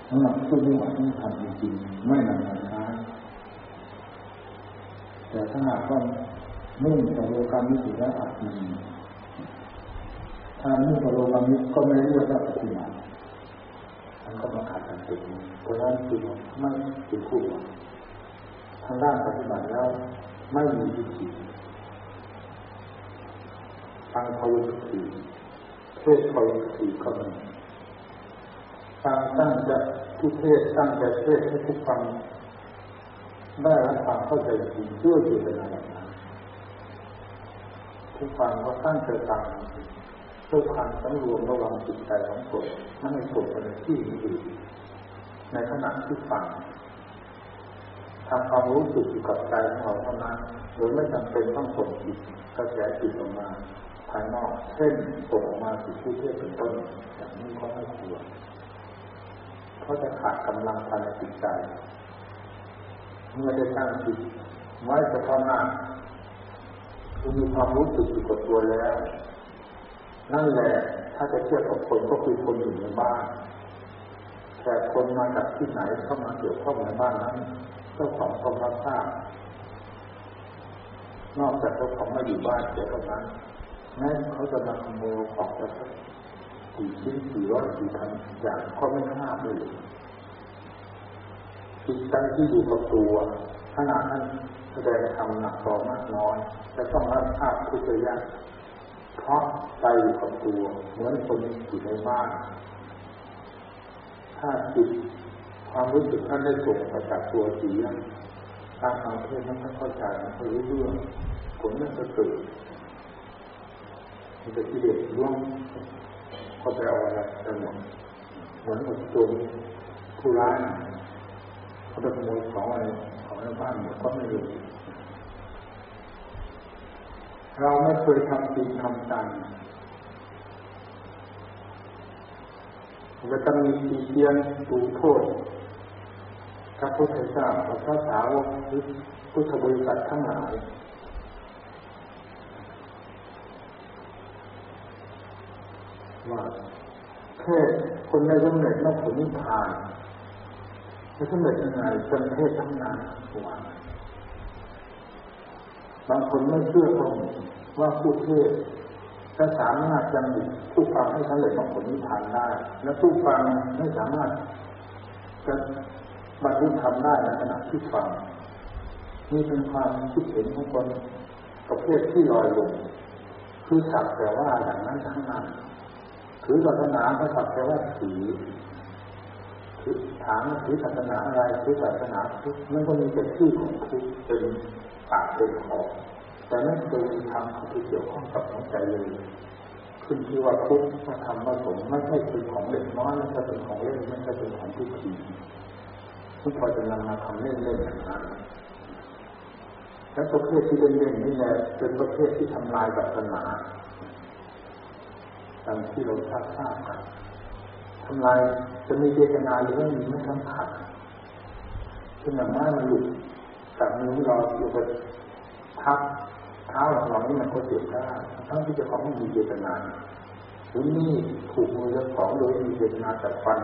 สำหรับผู้ที่หวังที่ทำจริงๆไม่นำมาใช้แต่ถ้าหากว่ามุ่งต่อโลกามิสุทธิ์และอาจมี ถ้ามุ่งต่อโลกามิก็ไม่เรียกว่าปฏิบัติมันก็มาขาดกันตรงนี้เพราะฉะนั้นจึงไม่เป็นคู่ทางด้านปฏิบัติแล้วไม่มีวิธีฟังภาวนาสีเทศภาวนาสีก็มีฟังตั้งจะทุเทศตั้งใจเทศให้ทุกฟังได้รับความเข้าใจจริงด้วยเจตนาแบบนั้นทุกฟังก็ตั้งใจฟัง ด้วยความสำรวมระวังจิตใจของตนไม่ให้ตกไปในที่อื่นในขณะที่ฟังทำความรู้สึกอยู่กับใจของเราเท่านั้นโดยไม่จำเป็นต้องส่งจิตกระแสจิตออกมา ภายนอก เช่นส่งออกมาสู่ผู้เทศเป็นต้นอย่างนี้ก็ไม่ควรเพราะจะขาดกำลังภายในจิตใจ เมื่อได้ตั้งจิตไว้เฉพาะหน้าคือมีความรู้สึกอยู่กับตัวแล้ว นั่นแหละถ้าจะเทียบกับคนก็คือคนอยู่ในบ้านแต่คนมาจากที่ไหนเข้ามาเกี่ยวข้องในบ้านนั้นเจ้าของความรับทราบนอกจากเจ้าของมาอยู่บ้านเสียเท่านั้นแม้เขาจะมาขโมยของจะสี่ชิ้นสี่ร้อยสี่พันอย่างก็ไม่ห้ามเลยจิตใจที่อยู่กับตัวขณะนั้นแสดงธรรมหนักต่อมากน้อยจะต้องรับทราบทุกระยะเพราะใจอยู่กับตัวเหมือนคนอยู่ในบ้านถ้าจิตความรู้สึกท่านได้ส่งมาจากตัวเสียตามทางเทศนั้นไม่เข้าใจไม่รู้เรื่องผลนั่นจะเกิดมันจะกิเลสร่วงเขาไปเอาอะไรไปหมดเหมือนกับโจรผู้ร้ายเขาไปขโมยของอะไรของในบ้านหมดก็ไม่รู้ เราไม่เคยทำจริงทำจังเราจะมีตีเตียนดูโทษพระพุทธเจ้าพระสาวกหรือพุทธบริษัททั้งหลายว่าแค่คนในสำเร็จนอกผลนิพพานจะสำเร็จยังไงเป็นเทศทั้งนั้นว่า บางคนไม่เชื่อก็มีว่าผู้เทศจะสามารถจะมีผู้ฟังให้สำเร็จนอกผลนิพพานได้ และผู้ฟังไม่สามารถจะบรรลุธรรมได้ในขณะที่ฟังนี่เป็นความคิดเห็นของคนประเภทที่ลอยลงคือสักแต่ว่าอย่างนั้นทั้งนั้นถือศาสนาก็สักแต่ว่าถือถือถามถือศาสนาอะไรถือศาสนาทุกนั่นก็มีแต่ชื่อของทุกเป็น ปากเป็นคอแต่ไม่เคยทำที่เกี่ยวข้องกับหัวใจเลยขึ้นที่ว่าทุกมาทำมาสมไม่ใช่เป็นของเล็กน้อยไม่ใช่เป็นของเล่นไม่ใช่เป็นของที่ขีที่พอจะนำมาทำเล่นๆอย่างนั้นและประเภทที่เล่นๆนี่แหละเป็นประเภทที่ทำลายศาสนาตามที่เราทราบทราบกันทำลายจะมีเจตนาหรือไม่มีไม่สำคัญเช่นอย่างไม้มันหลุด จากมือเราอยู่กับทับเท้าของเรานี่มันก็เจ็บได้ทั้งที่จะของไม่มีเจตนาหรือนี่ถูกมือเจ้าของโดยมีเจตนาจับฟัน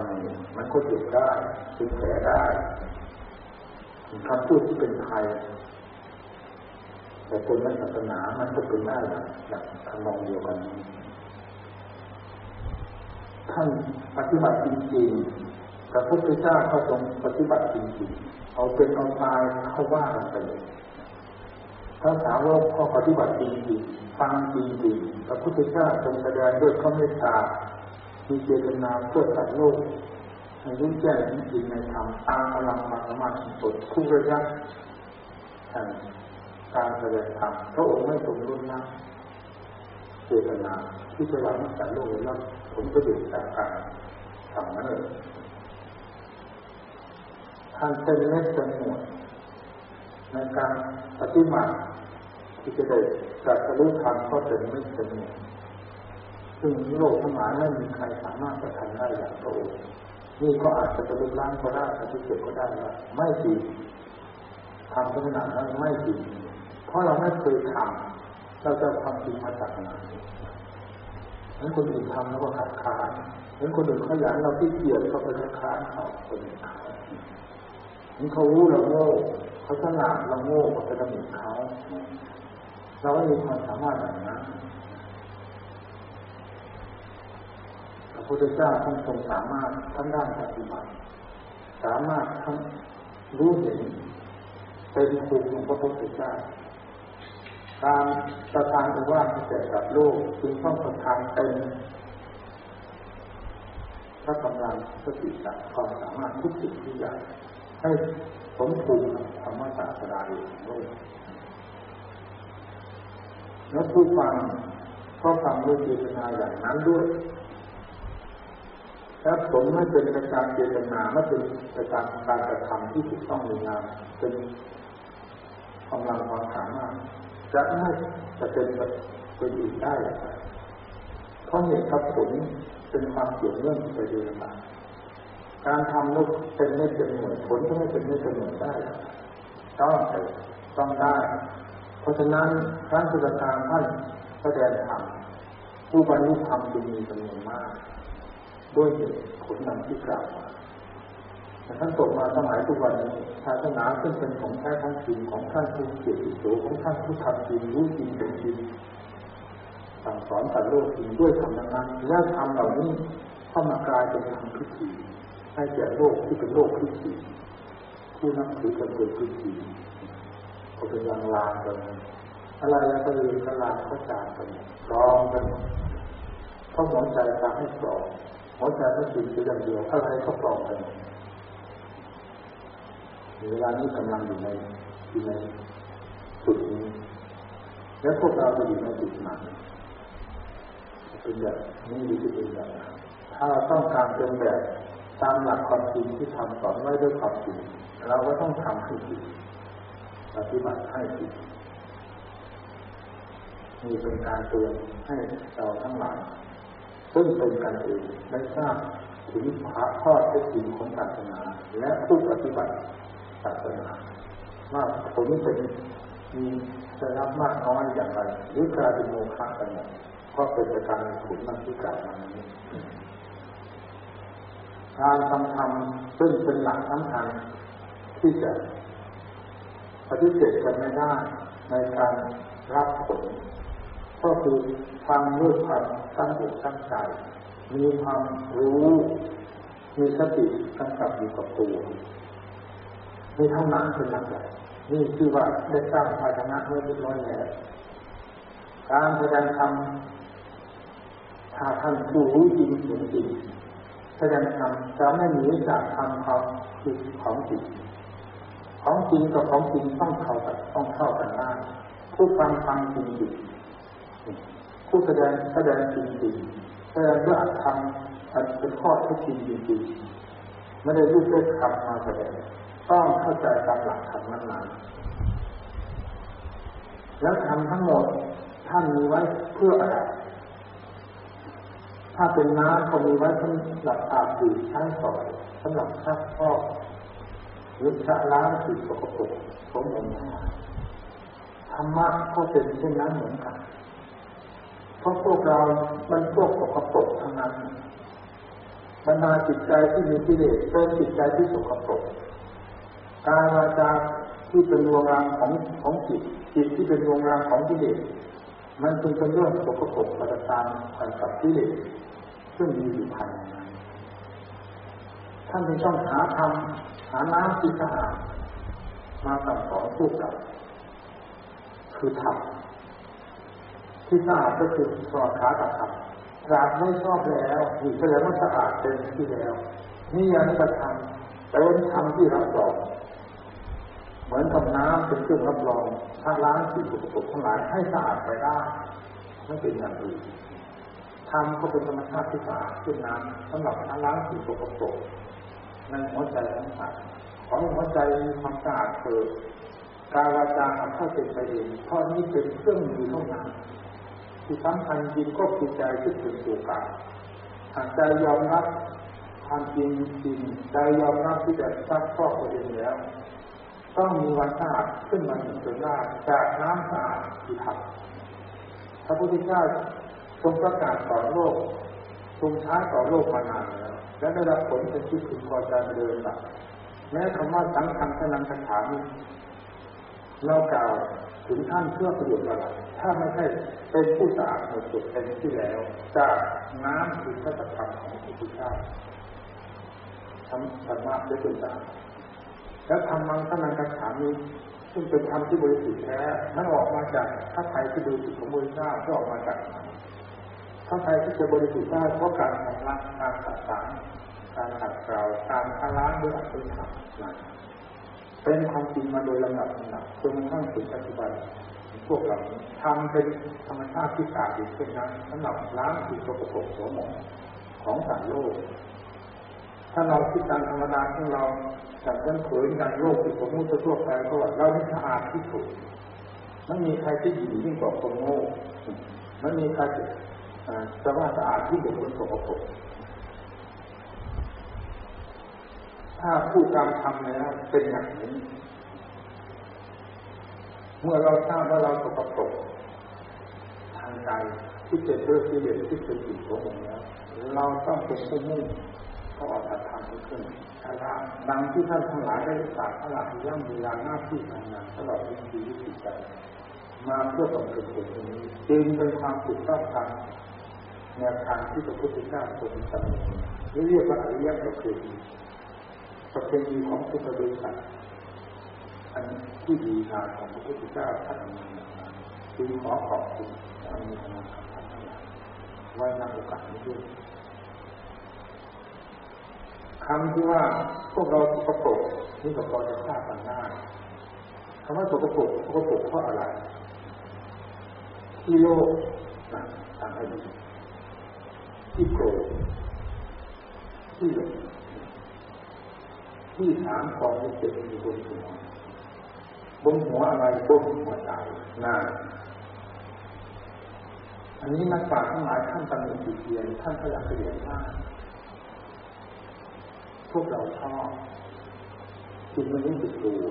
มันก็เจ็บได้เป็นแผลได้คำพูดที่เป็นไทยแต่คนนักศาสนามันก็เป็นได้แบบทำนองเดียวกันท่านปฏิบัติจริงๆพระพุทธเจ้าเขาทรงปฏิบัติจริงๆ เอาเป็นเอาตายเขาว่ากันไปเลยพระสาวกเขาปฏิบัติจริงฟังจริงพระพุทธเจ้าทรงแสดงด้วยพระเมตตามีเจตนาเพื่อสัตว์โลกให้รู้แจ้งจริงในธรรมตามพลังมาสมาสดทุกระยะแห่งการแสดงธรรมพระองค์ไม่ทรงรุ่นนะเจตนาที่จะวางสัตว์โลกแล้วผมก็ดูจากการทำนั้นเลย ท่านเป็นเล็กเป็นหน่วยในการปฏิบัติที่จะได้จัดสรุปธรรมก็เป็นไม่เป็นหน่วยซึ่งโลกทั้งหลายไม่มีใครสามารถจะทำได้อย่างพระองค์นี่ก็อาจจะเป็นล้างก็ได้ปฏิเสธก็ได้ว่าไม่จริงทำขนาดนั้นไม่จริงเพราะเราไม่เคยทำเราจะความจริงมาจากไหนเห็นคนอื่นทำแล้วก็ขัดขานเห็นคนอื่นขยันเราที่เกียจก็ไปขัดขานเขาคนอื่นเขาเห็ นเขารู้เราโง่เขาฉลาดเราโง่ก็ไปตำหนิเขาเราไม่มีความสามารถแบบนั้นพระพุทธเจ้าท่านทรงสามารถทั้งด้านปฏิบัติสามารถทั้งรู้เห็นเป็นภูมิของพระพุทธเจ้าการประทานอุวาสแก่กับโลกจึงต้องประทานเต็มพระกำลังสติสัความสามารถทุกสิ่งทุกอย่าง ให้สมภูมิธรรมศาสนาอยู่โลกแล้วผู้ฟังก็ฟังด้วยเจตนาอย่างนั้นด้วยถ้าผลไม่เป็นไปตามเจตนาไม่เป็นไปตามการกระทำที่ถูกต้องในงานเป็นกำลังความสามารถจะไม่จะเป็นไปอื่นได้เพราะเหตุกับผลเป็นความเกี่ยวเนื่องไปโดยลำดับ การทำนุกเป็นไม่เป็นหน่วยผลก็ไม่เป็นไม่เป็นหน่วยได้ต้องต้องได้ เพราะฉะนั้นท่านสุดการท่านแสดงธรรมผู้บรรลุธรรมจึงมีจำนวนมาก ด้วยเหตุผลนั้นที่กล่าวมาแต่ท่านตกมาสมัยทุกวันนี้ศาสนาซึ่งเป็นของแท้ของจริงของท่านผู้เกียรติโสของท่านผู้ทำจริงรู้จริงเป็นจริงสั่งสอนสัตว์โลกจริงด้วยธรรมนั้นและธรรมเหล่านี้เข้ามากลายเป็นธรรมพิธี ให้แก่โลกที่เป็นโลกพิธีผู้นับถือกันโดยพิธีก็เป็นยังลานกันอะไรก็เรียนกันลานก็จานกันรองกันเพราะหัวใจทำให้ปลอมหัวใจไม่จริงคืออย่างเดียวอะไรก็ปลอมกันเวลานี้กำลังอยู่ในอยู่ในจุดนี้แล้วพวกเราจะอยู่ในจุดไหนเป็นแบบนี้หรือจะเป็นแบบนั้นถ้าเราต้องการเป็นแบบ ตามหลักความจริงที่ทำสอนไว้ด้วยความจริงเราก็ต้องทำให้จริงปฏิบัติให้จริงนี่เป็นการเตือนให้เราทั้งหลายซึ่งเป็นกันเองได้ทราบถึงพระข้อเท็จจริงของศาสนา และผู้ปฏิบัติศาสนาว่าผลเป็นมีจะรับมากน้อยอย่างไรหรือกลายเป็นโมฆะกันหมดก็เป็นไปตามผลนั้นที่กล่าวมานี้ การทำธรรมซึ่งเป็นหลักสำคัญที่จะปฏิเสธกันไม่ได้ในการรับผลก็คือฟังด้วยความตั้งอกตั้งใจมีความรู้มีสติกำกับอยู่กับตัวมีเท่านั้นเป็นหลักใหญ่นี่คือว่าได้สร้างภาชนะไว้เรียบร้อยแล้วการแสดงธรรมถ้าท่านผู้รู้จริงเห็นจริง แสดงธรรมจะไม่หนีจากธรรมเขาคือของจริงของจริงกับของจริงต้องเข้ากันต้องเข้ากันได้ผู้ฟังฟังจริงจริงผู้แสดงแสดงจริงจริงแสดงด้วยอัตธรรมอันเป็นข้อท็จจริงจริงไม่ได้รูปด้วยคำมาแสดงต้องเข้าใจตามหลักธรรมนั้นๆแล้วทำทั้งหมดท่านมีไว้เพื่ออะไร ถ้าเป็นน้ำก็มีไว้สำหรับอาบดื่มใช้สอยสำหรับซักฟอกหรือชะล้างสิ่งสกปรกสมบูรณ์ธรรมะก็เป็นเช่นนั้นเหมือนกันเพราะพวกเรา มันพวกสกปรกทั้งนั้นบรรดาจิตใจที่มีกิเลสเป็นจิตใจที่สกปรกกายวาจาที่เป็นดวงรางของของจิตจิตที่เป็นดวงรางของกิเลส มันจึงเป็นเรื่องสกปรกประตามกันกับกิเลสซึ่งมีอยู่ภายในท่านจึงต้องหาธรรมหาน้ำที่สะอาดมาสั่งสอนผู้กับคือธรรมที่สะอาดก็คือสอดขากับธรรมสะอาดไม่ชอบแล้วนี่แสดงว่าสะอาดเต็มที่แล้วนี่ยังจะทำเป็นธรรมที่รับรอง เหมือนกับน้ำเป็นเครื่องรับรองถ้าล้างสิ่งสกปรกทั้งหลายให้สะอาดไปได้ไม่เป็นอย่างอื่นธรรมก็เป็นธรรมชาติที่สะอาดขึ้นน้ำสำหรับล้างสิ่งสกปรกในหัวใจทั้งหลายขอให้หัวใจมีความสะอาดเกิดกายวาจาเข้าเป็นไปเองเพราะนี้เป็นเครื่องมือเท่านั้นที่สำคัญจริงก็คือใจที่เป็นตัวกลางหากใจยอมรับความจริงจริงใจยอมรับที่จะซักฟอกตัวเองแล้ว ต้องมีวันสะอาดขึ้นมาหนึ่งจนได้จากน้ำสะอาดที่ทำพระพุทธเจ้าทรงประกาศต่อโลกทรงท้าต่อโลกมานานแล้วและได้รับผลเป็นที่พึงพอใจเดินแบบแม้คำว่าสังฆังสนังคาถานี้เรากล่าวถึงท่านเพื่อประโยชน์อะไรถ้าไม่ใช่เป็นผู้สะอาดหมดจดเป็นที่แล้ว จากน้ำคือพระธรรมของพระพุทธเจ้าทำธรรมะได้เป็นสะอาด แล้วทำมังสนังคาถานี้ซึ่งเป็นธรรมที่บริสุทธิ์แท้มันออกมาจากพระไทยที่บริสุทธิ์ของบริสุทธิ์ก็ออกมาจากพระไทยที่จะบริสุทธิ์ได้เพราะการทำละการขัดสานการขัดเกลาการทล้างด้วยอัตถธรรมเป็นความจริงมาโดยลำดับลำดับจนกระทั่งถึงปัจจุบันพวกเราทำเป็นธรรมชาติที่กาดอยู่เช่นนั้นสำหรับล้างสิ่งสกปรกหัวหมองของสัตว์โลก ถ้าเราคิดตามธรรมดาของเราจากนั้นเผยในโลกที่สมมติทั่วไปก็ว่าเราไม่สะอาดที่สุดไม่มีใครที่ดียิ่งกว่าคนโง่ไม่มีใครจะว่าสะอาดที่เด็กคนสกปรกถ้าผู้การทำแล้วเป็นอย่างนี้เมื่อเราทราบว่าเราสกปรกทางใจที่เป็นเรื่องที่เรียนที่เป็นจิตของเราแล้วเราต้องเป็นผู้มุ่ง ขาออกจากทางขึ้นนะครับดังที่ท่านทั้งหลายได้สากพระย่ำเวลาหน้าที่ทำงานตลอดชีวิตจิตใจมาเพื่อบำเพ็ญผลตรงนี้จึงเป็นความถูกต้องตามแนวทางที่พระพุทธเจ้าทรงดำเนินเรียกว่าอริยประเพณีประเพณีของพุทธบริษัทอันที่ดีงามของพระพุทธเจ้าท่านนินมาจึงขอขอบคุณอันนี้นะครับไว้ในโอกาสนี้ด้วย คำที่ว่าพวกเราสกปรกนี่ก็พอจะทราบกันได้คำว่าสกปรกสกปรกเพราะอะไร ที่โลกนะทางให้ดีที่โกรธที่หลงที่ถามความรู้สึกมีบนหัวบนหัวอะไรบนหัวใจหน้าอันนี้นักปราชญ์ทั้งหลายท่านตำหนิติเตียนท่านพยายามเรียนมาก พวกเราชอบจึงไม่รู้สึกตัว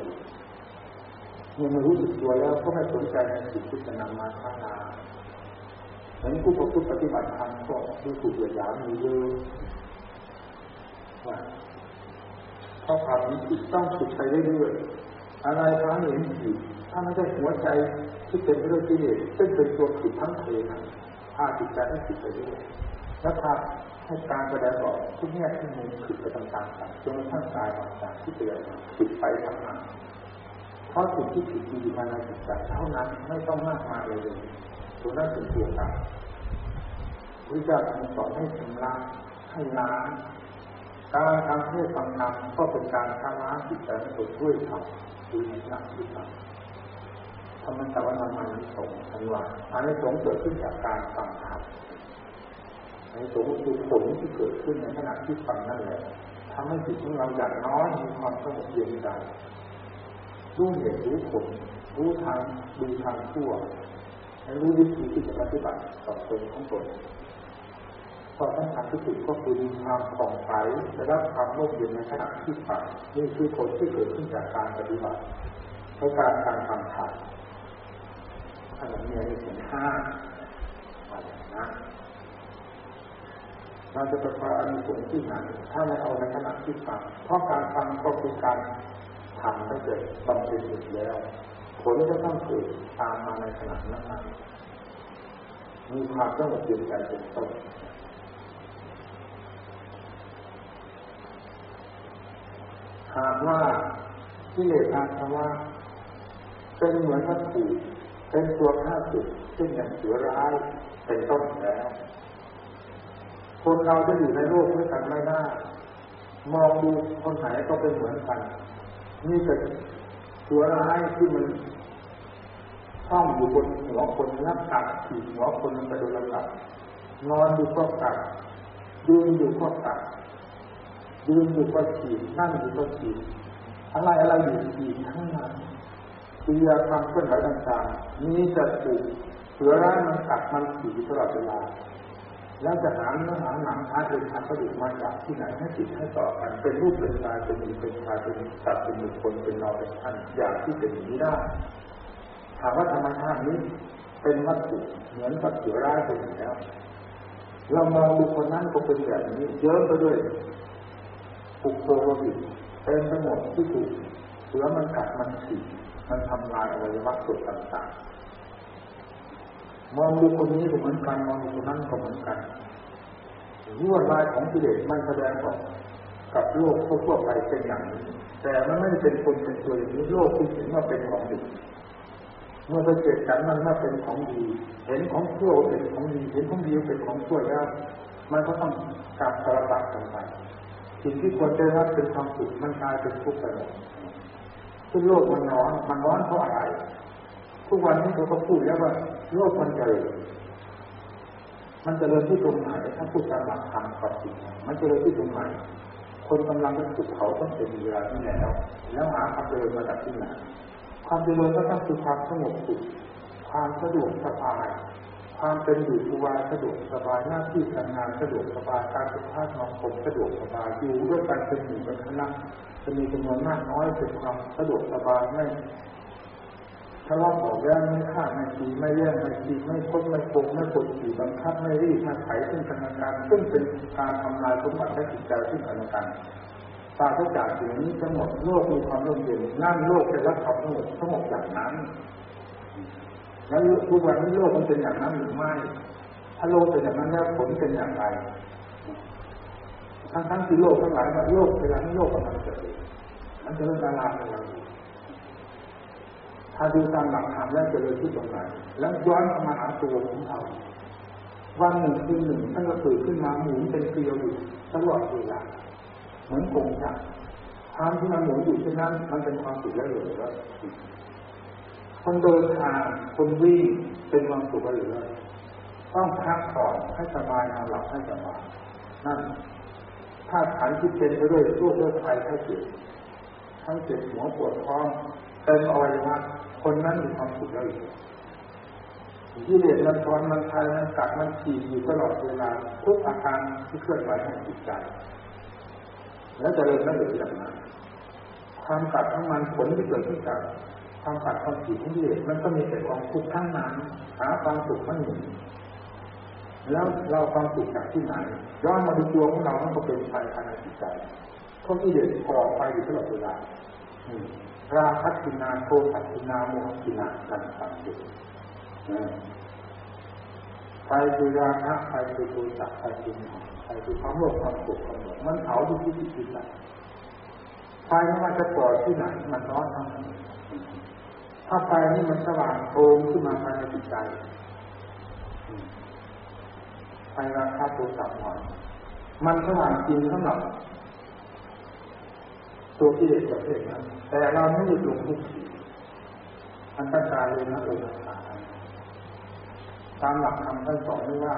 เมื่อไม่รู้สึกตัวแล้วก็ไม่สนใจในสิ่งที่จะนำมาพัฒนาเหมือนผู้ประพฤติปฏิบัติธรรมก็ดูถูกเหยียดหยามมีเยอะว่าเพราะความนี้จิตต้องฝึกไปเรื่อยๆอะไรทางเห็นผิดถ้าไม่ได้หัวใจที่เป็นเรื่องที่เด็ซึ่งเป็นตัวผิดทั้งเพลงพาจิตใจให้ผิดไปเรื่อยแล้วพา ให้การแสดงออกทุกแง่ทุกมุมผิดไปต่างๆกันจนกระทั่งกายต่างๆที่เตือนผิดไปทั้งนั้นเพราะสิ่งที่ผิดอยู่ภายในจิตใจเท่านั้นไม่ต้องมากมายเลยตัวนั้นเป็นตัวกลารพระเจ้าทรงสอนให้ชำระให้ล้างการทำเทศฟังธรรมก็เป็นการชำระจิตใจตัวด้วยธรรมคือในหลักที่ทำธรรมะตะวันนานิสงส์ทั้งว่าอันนี้สงเกิดขึ้นจากการฟังธรรม ในสงคือผลที่เกิดขึ้นในขณะที่ฟังนั่นแหละทำให้จิตของเราอย่างน้อยมีความสงบเย็นใจรู้เหตุรู้ผลรู้ทางดูทางชั่วและรู้วิธีที่จะปฏิบัติต่อตนของตนข้อสำคัญที่สุดก็คือมีความผ่องใสและรับความร่มเย็นในขณะที่ฟังนี่คือผลที่เกิดขึ้นจากการปฏิบัติในการการฟังธรรมถ้าเรามีอะไรถึงห้าอะไรนะ เราจะประกอบอันมีผลที่ไหนถ้าไม่เอาในขณะที่ฟังเพราะการฟังก็คือการทำได้เกิดบำเพ็ญอยู่แล้ว ผลจะต้องเกิดตามมาในขณะนั้นมีความสงบเย็นใจเป็นต้นหากว่าที่เลสอาสวะเป็นเหมือนวัตถุเป็นตัวข้าศึกซึ่งอย่างเสือร้ายเป็นต้นแล้ว คนเราจะอยู่ในโลกด้วยกันไม่ได้ มองดูคนไหนก็เป็นเหมือนกันนี่เป็นตัวร้ายที่มันท่องอยู่บนหัวคนนักกัดขีดหัวคนมันไปโดยลำดับนอนอยู่ก็กัดยืนอยู่ก็กัดยืนอยู่ก็ขีดนั่งอยู่ก็ขีดอะไรอะไรอยู่ขีดทั้งนั้นกิริยาความเคลื่อนไหวต่างๆนี้จะถูกเสือร้ายมันกัดมันขีดตลอดเวลา แล้วจะหาเนื้อหาหนังหาเองหากระดูกมาจากที่ไหนให้ติดให้ต่อกันเป็นรูปเป็นกายเป็นมีเป็นชายเป็นสัตว์เป็นบุคคลเป็นเราเป็นท่านอย่างที่เป็นนี้ได้ถามว่าธรรมชาตินี้เป็นวัตถุเหมือนกับเสือร้ายเป็นอย่างแล้ว เรามองดูคนนั้นก็เป็นแบบนี้เยอะไปด้วยปุกโตโรบิเป็นทั้งหมดที่ถูกเสือมันกัดมันฉีกมันทำลายอวัยวะส่วนต่างๆ มองดูคนนี้ก็เหมือนกันมองดูคนนั้นก็เหมือนกันรวดลายของกิเลสมันแสดงออกกับโลกทั่วไปเป็นอย่างนี้ แต่มันไม่เป็นคนเป็นตัวอย่างนี้โลกที่เห็นว่าเป็นของดีเมื่อไปเกิดกันมันว่าเป็นของดี เห็นของชั่วเป็นของดีเห็นของดีเป็นของชั่วแล้วมันก็ต้องกลับสารพัดกันไปสิ่งที่ควรจะรับเป็นความสุขมันกลายเป็นทุกข์ไปหมดที่โลกมันร้อนมันร้อนเพราะอะไร ทุกวันนี้เขาก็พูดแล้วว่าโลกมันเจริญมันจะเริญที่ตรงไหนถ้าพูดตามหลักธรรมความจริงมันจะเริญที่ตรงไหนคนกำลังจะถูกเขาต้องเป็นเวลาที่แล้ว แล้วหาความเจริญมาจากที่ไหนความเจริญก็ต้องคือความสงบสุขความสะดวกสบาย ความเป็นอยู่สบายสะดวกสบายหน้าที่การงานสะดวกสบายการเป็นท่านองคมสะดวกสบายอยู่ด้วยกันเป็นหมู่เป็นคณะจะมีจำนวนมากน้อยเป็นความสะดวกสบายไม่ ทะเลาะบอกแย่งไม่ฆ่าไม่ตีไม่แย่งไม่ตีไม่คดไม่โกงไม่กดขี่บังคับไม่รีบไม่ไถซึ่งกันและกันซึ่งเป็นการทำลายสมบัติและจิตใจซึ่งกันและกันตาทุกจากสิ่งนี้ทั้งหมดโลกมีความร่มเย็นนั่นโลกเป็นรับความสงบสงบอย่างนั้น แล้วทุกวันนี้โลกมันเป็นอย่างนั้นหรือไม่ ถ้าโลกเป็นอย่างนั้นแล้วผลเป็นอย่างไร ทั้งทั้งที่โลกทั้งหลายว่าโลกเวลานี้โลกกำลังเกิดมันจะเริ่มละลายไปแล้ว ถ้าดูตามหลักธรรมแล้วจะเลยที่ตรงไหนแล้วย้อนมาหาตัวของเราวันหนึ่งคืนหนึ่งท่านก็ตื่นขึ้นมาหมุนเป็นเกลียวอยู่ตลอดเวลาเหมือนกงจักรความที่มันหมุนอยู่เช่นนั้นมันเป็นความสุขแล้วหรือว่าคนเดินทางคนวิ่งเป็นความสุขหรือต้องพักผ่อนให้สบายนอนหลับให้สบายนั่นถ้าขันที่เป็นไปด้วยโรคเลือดไข้เจ็บทั้งเจ็บหัวปวดท้องเต็มอวัยวะ คนนั้นมีความสุขแล้วที่เด็ดมันทอนมันทายมันกัดมันขี่อยู่ตลอดเวลาทุกอาการที่เคลื่อนไหวของจิตใจ แล้วจะเริ่มนั่นหรืออย่างนั้นความกัดของมันผลที่เกิดขึ้นจากความกัดความขี่ของที่เด็ดมันก็มีแต่ความทุกข์ทั้งนั้นหาความสุขไม่มีแล้วเราความสุขจากที่ไหนย้อนมาดูตัวของเรามันก็เป็นไฟภายในจิตใจเพราะที่เด็ดก่อไฟอยู่ตลอดเวลา ราคัตินาโทสัตินาโมหินากันสังเกตไฟคือราคะไฟคือโทสะไฟคือโมไฟคือความโลภความโกรธความหลงมันเผาทุกที่ที่จิตใจไฟไม่ว่าจะก่อที่ไหนมันร้อนทั้งนั้นถ้าไฟนี่มันสว่างโพลงขึ้นมาภายในจิตใจไฟราคะโทสะโมมันสว่างจริงสำหรับ ตัวที่เด็กประเภทนั้น แต่เราไม่หยุดลงทุกทีอันตรายเลยนะเออตามหลักธรรมท่านสอนไว้ว่า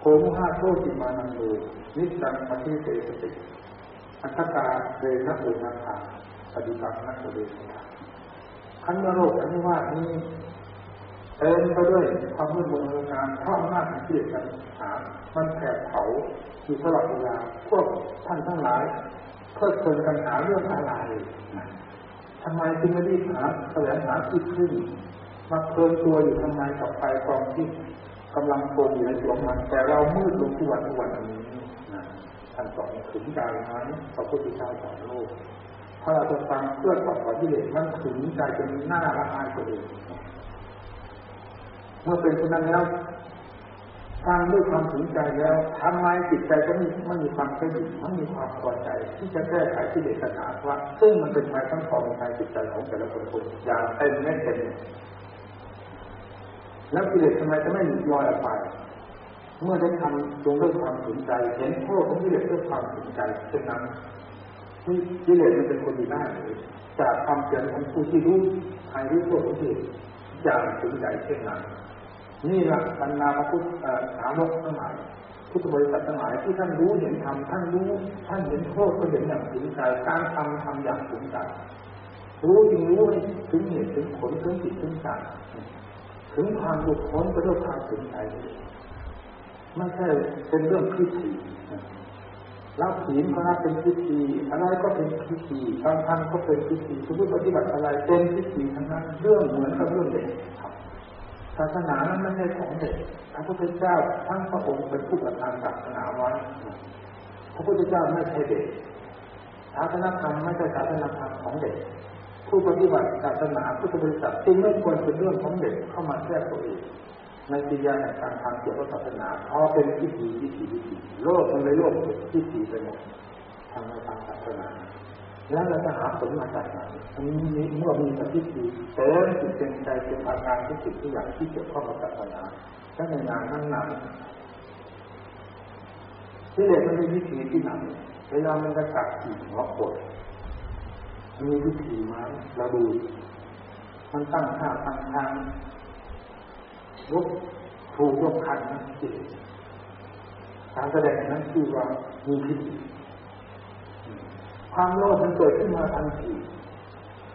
โกมุหาโทติมานังโดนิสังปฏิเสสติ อัตตาเรนะโอนาคาปฏิปักษ์นักเรียนขันโรคอันนี้ว่านี้เต็มไปด้วยความมืดมนการเพราะอำนาจของกิเลสกันหามันแผดเผาอยู่ตลอดเวลาพวกท่านทั้งหลาย เพิดเพลินกันหาเรื่องอะไรทำไมจึงไม่รีบหาแสวงหาที่ขึ้นมาเพลินตัวอยู่ทำไมกับไฟความที่กำลังโกงอยู่ในตัวมันแต่เรามืดลงทุกวันทุกวันนี้ท่านสอนถึงใจไหมพระพุทธเจ้าสอนโลกถ้าเราจะฟังเพื่อต่อต่อที่เด็กมันถึงใจจะมีหน้าละอายตัวเองเมื่อเป็นเช่นนั้นแล้ว ฟังด้วยความถึงใจแล้วทำไมจิตใจก็ม่ไม่มีความสงบไม่มีความพอใจ ที่จะแก้ไขที่เด็กปัญหาว่าซึ่งมันเป็นไม้ทั้งของภายจิตใจของแต่ละคนคนอย่างเต็มไม่เต็มแล้วกิเลสทำไมจะไม่หลุดลอยออกไป เมื่อได้ทำตรงด้วยความสนใจเห็นโทษของกิเลสด้วยความสนใจเช่นนั้นที่กิเลสมันเป็นคนดีได้เลยจากความเพียรของผู้ที่รู้ใครรู้โทษของกิเลสอย่างสนใจเช่นนั้น นี่แหละบรรดาพระพุทธสาวกทั้งหลายพุทธบริษัททั้งหลายที่ท่านรู้เห็นธรรมท่านรู้ท่านเห็นโทษก็เห็นอย่างถึงใจการทำทำอย่างถึงใจรู้จริงรู้ถึงเหตุถึงผลถึงจิตถึงใจถึงความหลุดพ้นก็ด้วยความถึงใจไม่ใช่เป็นเรื่องพิธีรับศีลก็รับเป็นพิธีอะไรก็เป็นพิธีการทำก็เป็นพิธีทุกปฏิบัติอะไรเป็นพิธีทั้งนั้นเรื่องเหมือนกับเรื่องเด็กครับ ศาสนานั้นไม่ใช่ของเด็กพระพุทธเจ้าทั้งพระองค์เป็นผู้ประทานศาสนาไว้พระพุทธเจ้าไม่ใช่เด็กศาสนาธรรมไม่ใช่ศาสนาธรรมของเด็ก ผู้ปฏิบัติศาสนาพุทธบริษัทจึงไม่ควรเป็นเรื่องของเด็กเข้ามาแทรกตัวเองในกิริยาแห่งการทำเกี่ยวกับศาสนาพอเป็นพิธีพิธีพิธีโลกมันเลยโลกพิธีไปหมดทางในทางศาสนา แล้วเราจะหาผลมาจากไหนอันนี้เมื่อมีสติดีเต็มจิตเต็มใจเป็นอาการทุกสิ่งทุกอย่างที่เกี่ยวข้องกับศาสนาถ้าในงานนั้นนั้นที่เด็กมันมีวิธีที่ไหนเวลามันจะกัดขีดหัวกดมีวิธีไหมเราดูมันตั้งท่าตั้งทางยกถูกยกขันจิตการแสดงนั้นคือว่ามีพิธี ความโลภมันเกิดขึ้นมาทันที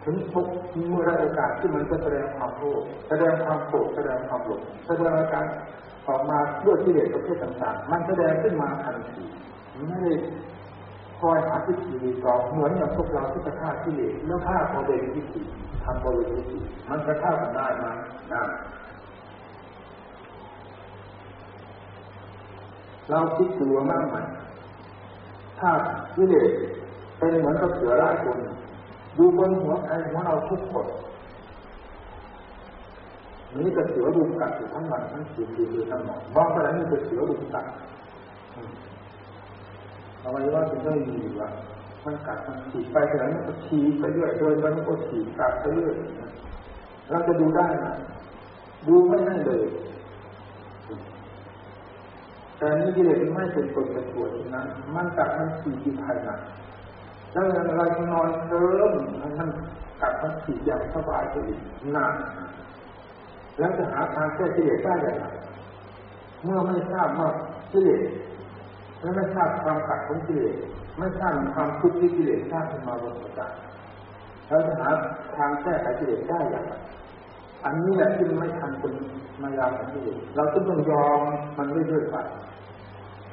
ถึงทุกเมื่อได้โอกาสที่มันจะแสดงความโลภแสดงความโกรธแสดงความหลงแสดงอาการออกมาด้วยที่เด็กประเภทต่างๆ มันแสดงขึ้นมาทันทีไม่ได้คอยหาทิฏฐิดีกอเหมือนอย่างพวกเราที่จะฆ่าที่เด็กแล้วฆ่าพอเด็กทิฏฐิทำบริสุทธิ์มันจะฆ่ากันได้ไหมได้เราคิดตัวมากไหมถ้าวิเลศ เป็นเหมือนกับเสือร้ายคนอยู่บนหัวใครหัวเราทุกคนนี่จะเสือดุมกัดอยู่ทั้งวันทั้งคืนคืนคืนทั้งหมดมองไปแล้วนี่จะเสือดุมกัดเอาไว้ว่าเป็นเรื่องดีว่ามันกัดมันฉีดไปแต่นั้นก็ฉีดไปเรื่อยเดินไปมันก็ฉีดกัดไปเรื่อยเราจะดูได้นะดูไม่ได้เลย แต่นี่กิเลสไม่เป็นคนเป็นตัวนั้นมันกัดมันฉีดที่ภายใน แล้วเราจะนอนเติมมันกัดมันฉีดอย่างสบายไปอีกนานแล้วจะหาทางแก้กิเลสได้อย่างไรเมื่อไม่ทราบว่ากิเลสและไม่ทราบความกัดของกิเลสไม่ทราบความทุกข์ที่กิเลสสร้างขึ้นมาบนหัวใจแล้วจะหาทางแก้ไขกิเลสได้อย่างไรอันนี้แหละที่ไม่ทันคนมายาของกิเลสเราต้องยอมมันเรื่อยๆไป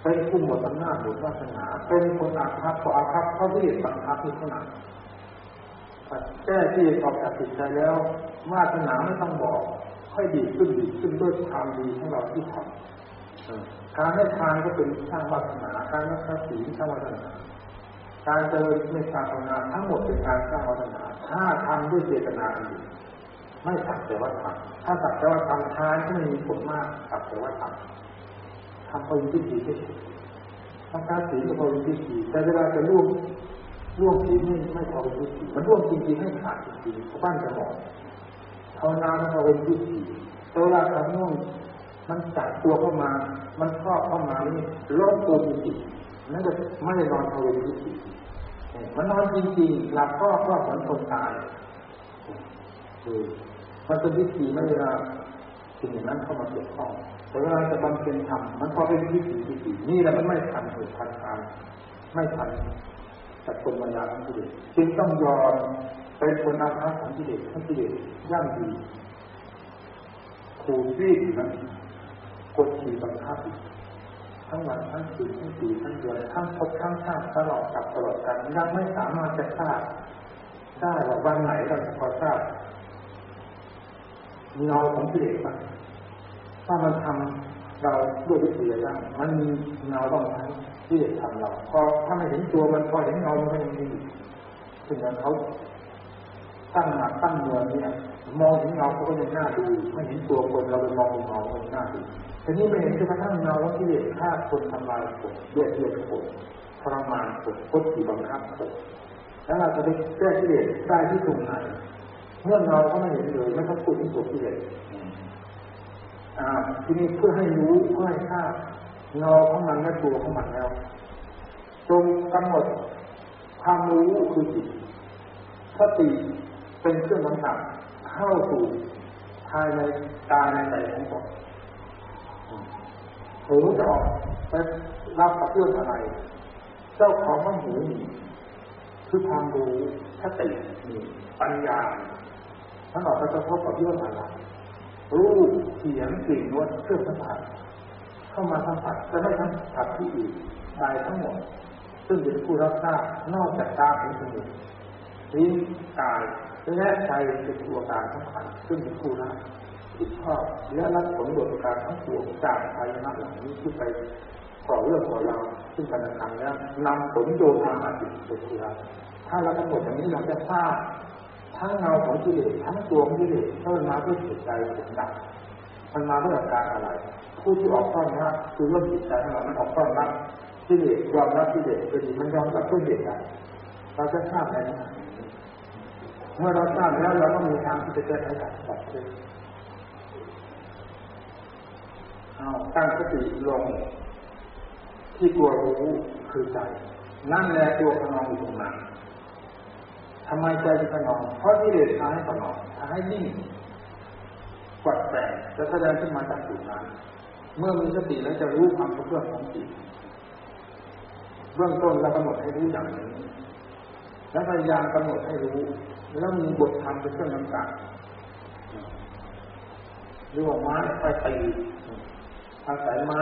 เป็นผู้หมดอำนาจหมดวาสนา เป็นคนอาภัพพออาภัพเขาเรียกบังคับที่ขนาดแก้ที่ออกจากจิตใจแล้ววาสนาไม่ต้องบอก ค่อยดีขึ้นดีขึ้นด้วยความดีของเราที่ทำการให้ทานก็เป็นสร้างวาสนา การรักษาศีลสร้างวาสนา การเจริญในการภาวนาทั้งหมดเป็นการสร้างวาสนา ถ้าทำด้วยเจตนาดีไม่สักแต่ว่าทำถ้าสักแต่ว่าทำทานที่ไม่มีผลมากสักแต่ว่าทำ ทำพอยินดีที่ทำการศีลก็พอยินดีแต่เวลาจะร่วมร่วมศีลไม่ไม่พอยินดีมันร่วมจริงๆให้ขาดจริงๆบ้านจะหมดภาวนาพอยินดีเวลาทำง่วงมันจับตัวเข้ามา มันครอบเข้ามานี่ล้มตัวจริงๆนั่นจะไม่ได้นอนพอยินดีมันนอนจริงๆหลับก็ก็เหมือนคนตายคือมันเป็นวิธีไม่เวลา สิ่งอย่นั้นเข้ามาเกี่ยวข้องแต่เวลาจะบำเพ็ญธรรมมันพอเป็นวิถีวิถีนี่แหละมันไม่ทันเหตุทันการไม่ทันจัดคนปัญญาของกิเลสจึงต้องยอมเป็นคนอาภัพของกิเลสทั้งกิเลสย่ำดีขูดรีดนะกดขี่บังคับทั้งวันทั้งคืนทั้งปีทั้งเดือนทั้งพบทั้งชาติตลอดกับตลอดกันยังไม่สามารถจะทราบได้ว่าวันไหนเราจะพอทราบ เงาของกิเลสมันถ้ามันทำเราด้วยวิธีอะไรมันมีเงาบ้างไหมที่เด็กทำเราพอถ้าไม่เห็นตัวมันพอเห็นเงามันก็ยังมีถึงนั้นเขาตั้งหนักตั้งเมือเนี่ย มองเห็นเงาเขาก็ยังน่าดูไม่เห็นตัวคนเราไปมองเงาก็น่าดูทีนี้ไม่เห็นจนกระทั่งเงาว่าที่เด็กฆ่าคนทำลายคนเบียดเบียนคนทรมานคนพุทธิบังคับคนแล้วเราจะไปแก้ที่เด็กได้ที่ตรงไหน เมื่อเงาเขาไม่เห็นเลยไม่ต้องพูดถึงตัวที่เด็กทีนี้เพื่อให้รู้เพื่อให้ทราบเงาของมันและตัวของมันแล้วจงกำหนดความรู้คือจิตสติเป็นเครื่องสัมผัสเข้าสู่ภายในกายในใจของตนหูจะออกไปรับกับเรื่องอะไร เจ้าของมันหูมีคือความรู้สติมีปัญญา ท่านออกไปกระทบกับเรื่องอะไรรูปเสียงกลิ่นรสเครื่องสัมผัสเข้ามาสัมผัสจะไม่สัมผัสที่อื่นใดทั้งหมด ซึ่งเป็นผู้รับทราบนอกจากตาเป็นสมุทลิ้นกายและใจเป็นตัวการสำคัญซึ่งเป็นผู้รับผิดชอบและรับผลโดยการทั้งปวงจากภายในเหล่านี้ที่ไปก่อเรื่องก่อราซึ่งการกระทำแล้นำผลโดยทางอาจิตเป็นผู้รับถ้าเรากำหนดอย่างนี้เราจะทราบ ทั้งเงาของกิเลสทั้งตัวของกิเลสถ้ามันาด้วยจิตใจผลดับมันมาด้วยอาการอะไร ผู้ที่ออกต้อนรับคือเรื่องจิตใจของเรามันออกต้อนรับกิเลสยอมรับกิเลสก็ดีมันยอมรับด้วยเหตุใดเราจะทราบอะไรเมื่อเราทราบแล้วเราก็มีทางที่จะแก้ไขดับทุกข์เอาตั้งสติลงที่ตัวรู้คือใจนั่นแหละตัวขนองอยู่ตรงนั้น ทำไมใจจะขนองเพราะที่เดชพาให้ขนองพาให้นิ่งกวัดแปลจะแสดงขึ้นมาจากจุดนั้น เมื่อมีสติแล้วจะรู้ความเพื่อนของจิตเบื้องต้นเรากำหนดให้รู้อย่างนี้ แล้วพยายามกำหนดให้รู้ แล้วมีบทธรรมเป็นเครื่องกำกับหรือว่าไม้ไปตีอาศัยไม้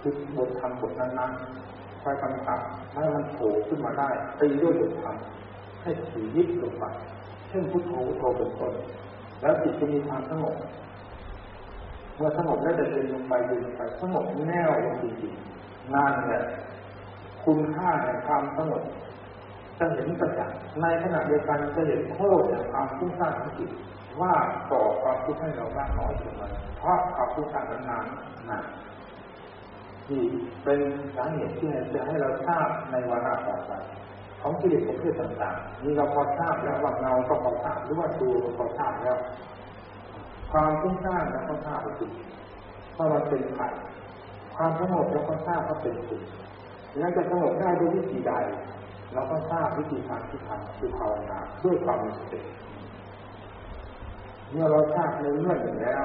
คือบทธรรมบทนั้นๆไปกำกับให้มันโผล่ขึ้นมาได้ตีด้วยบทธรรม ให้ถือยึดลงไปเช่นพุทโธพุทโธเป็นต้นแล้วจิตจะมีความสงบเมื่อสงบแล้วจะเดินลงไปเดินไปสงบแน่วจริงๆนั่นแหละคุณค่าแห่งความสงบจะเห็นประจักษ์ในขณะเดียวกันจะเห็นโทษแห่งความฟุ้งซ่านของจิตว่าต่อความทุกข์ให้เรามากน้อยเพียงไรเพราะความฟุ้งซ่างนนานนานนี่เป็นสาเหตุที่จะให้เราทราบในวาระต่อไป ของกิเลสประเภทต่างๆนี่เราพอทราบแล้วว่าเงาก็พอทราบหรือว่าตัวก็พอทราบแล้ว ความฟุ้งซ่านแล้วก็ทราบสิเพราะมันเป็นไข่ความสงบแล้วก็ทราบว่าเป็นสุขแล้วจะสงบได้ด้วยวิธีใดเราก็ทราบวิธีการที่ทำคือภาวนาด้วยความมีสติเมื่อเราทราบในเรื่องหนึ่งแล้ว